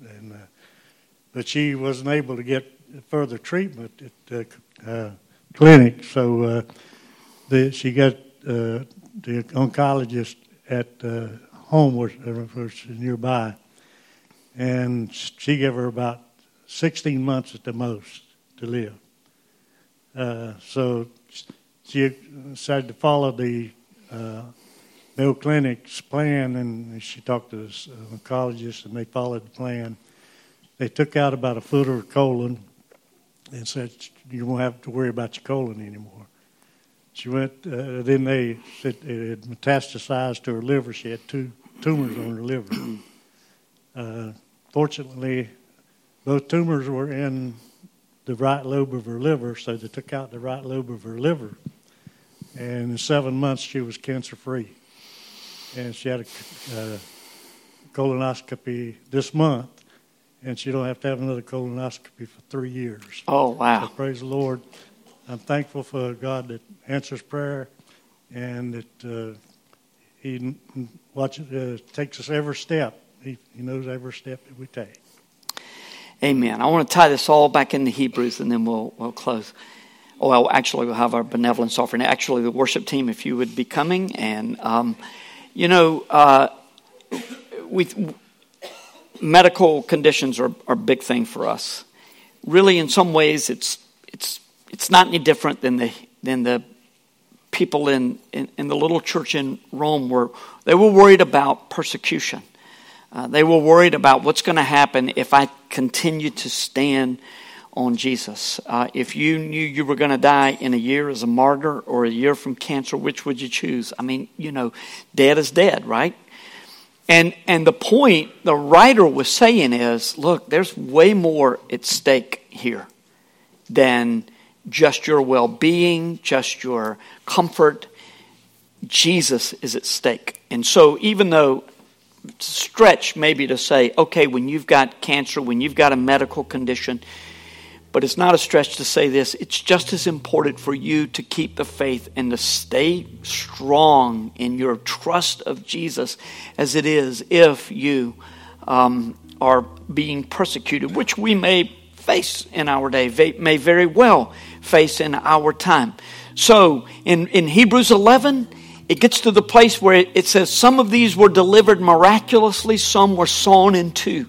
And uh, but she wasn't able to get further treatment at the uh, clinic, so uh, the, she got uh, the oncologist at uh, home, which was nearby, and she gave her about 16 months at the most to live. Uh, so she decided to follow the uh, Mayo Clinic's plan, and she talked to the uh, oncologist, and they followed the plan. They took out about a foot of her colon and said, You won't have to worry about your colon anymore. She went, uh, then they said it had metastasized to her liver. She had two tumors on her liver. Uh, fortunately, both tumors were in the right lobe of her liver, so they took out the right lobe of her liver. And in seven months, she was cancer free. And she had a uh, colonoscopy this month, and she don't have to have another colonoscopy for three years. Oh, wow. So praise the Lord. I'm thankful for God that answers prayer and that uh, He watches, uh, takes us every step. He, he knows every step that we take. Amen. I want to tie this all back into Hebrews and then we'll, we'll close. Oh, well, actually, we'll have our benevolence offering. Actually, the worship team, if you would be coming. And, um, you know, uh, we, medical conditions are, are a big thing for us. Really, in some ways, it's, it's, it's not any different than the, than the people in, in, in the little church in Rome were. They were worried about persecution. Uh, they were worried about what's going to happen if I continue to stand on Jesus. Uh, if you knew you were going to die in a year as a martyr or a year from cancer, which would you choose? I mean, you know, dead is dead, right? And, and the point the writer was saying is look, there's way more at stake here than just your well being, just your comfort. Jesus is at stake. And so, even though stretch maybe to say, okay, when you've got cancer, when you've got a medical condition, but it's not a stretch to say this. It's just as important for you to keep the faith and to stay strong in your trust of Jesus as it is if you um, are being persecuted, which we may face in our day, may very well face in our time. So in, in Hebrews 11, it gets to the place where it, says some of these were delivered miraculously, some were sawn in two,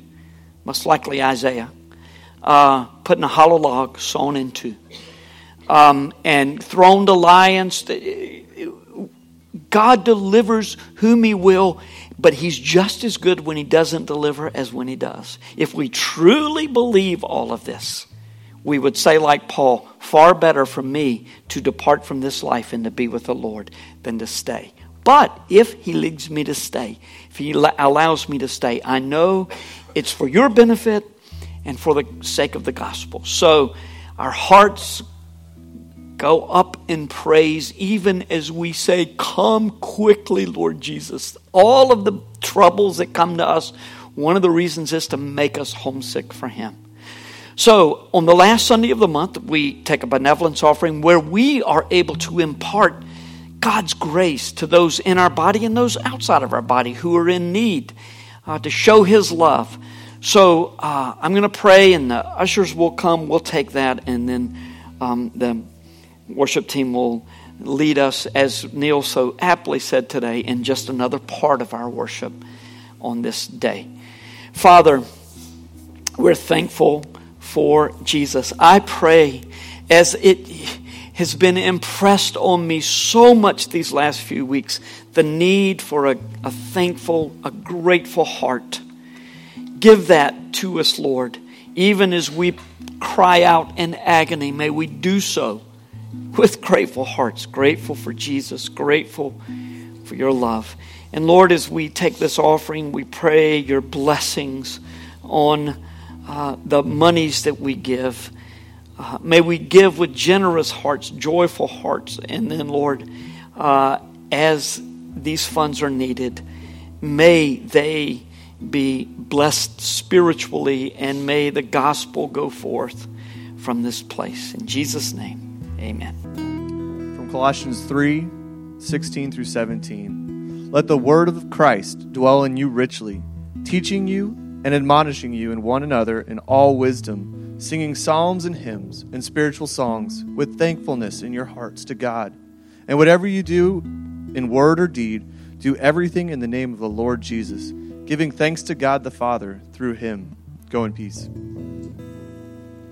most likely Isaiah uh, put in a hollow log, sawn into, um, and thrown to lions. God delivers whom He will, but He's just as good when He doesn't deliver as when He does. If we truly believe all of this, we would say, like Paul, far better for me to depart from this life and to be with the Lord than to stay. But if He leads me to stay, if He allows me to stay, I know it's for your benefit and for the sake of the gospel. So our hearts go up in praise even as we say, Come quickly, Lord Jesus. All of the troubles that come to us, one of the reasons is to make us homesick for Him. So, on the last Sunday of the month, we take a benevolence offering where we are able to impart God's grace to those in our body and those outside of our body who are in need, uh, to show His love. So uh, I'm going to pray, and the ushers will come. We'll take that, and then um, the worship team will lead us, as Neil so aptly said today, in just another part of our worship on this day. Father, we're thankful for Jesus. I pray as it has been impressed on me so much these last few weeks the need for a, a thankful, a grateful heart Give that to us, Lord. Even as we cry out in agony, may we do so with grateful hearts, grateful for Jesus, grateful for your love. And Lord, as we take this offering, we pray your blessings on uh, the monies that we give. Uh, may we give with generous hearts, joyful hearts. And then, Lord, uh, as these funds are needed, may they be blessed spiritually, and may the gospel go forth from this place. In Jesus' name, amen. From Colossians 3 16 through 17. Let the word of Christ dwell in you richly, teaching you and admonishing you in one another in all wisdom, singing psalms and hymns and spiritual songs with thankfulness in your hearts to God. And whatever you do in word or deed, do everything in the name of the Lord Jesus giving thanks to God the Father through him. Go in peace.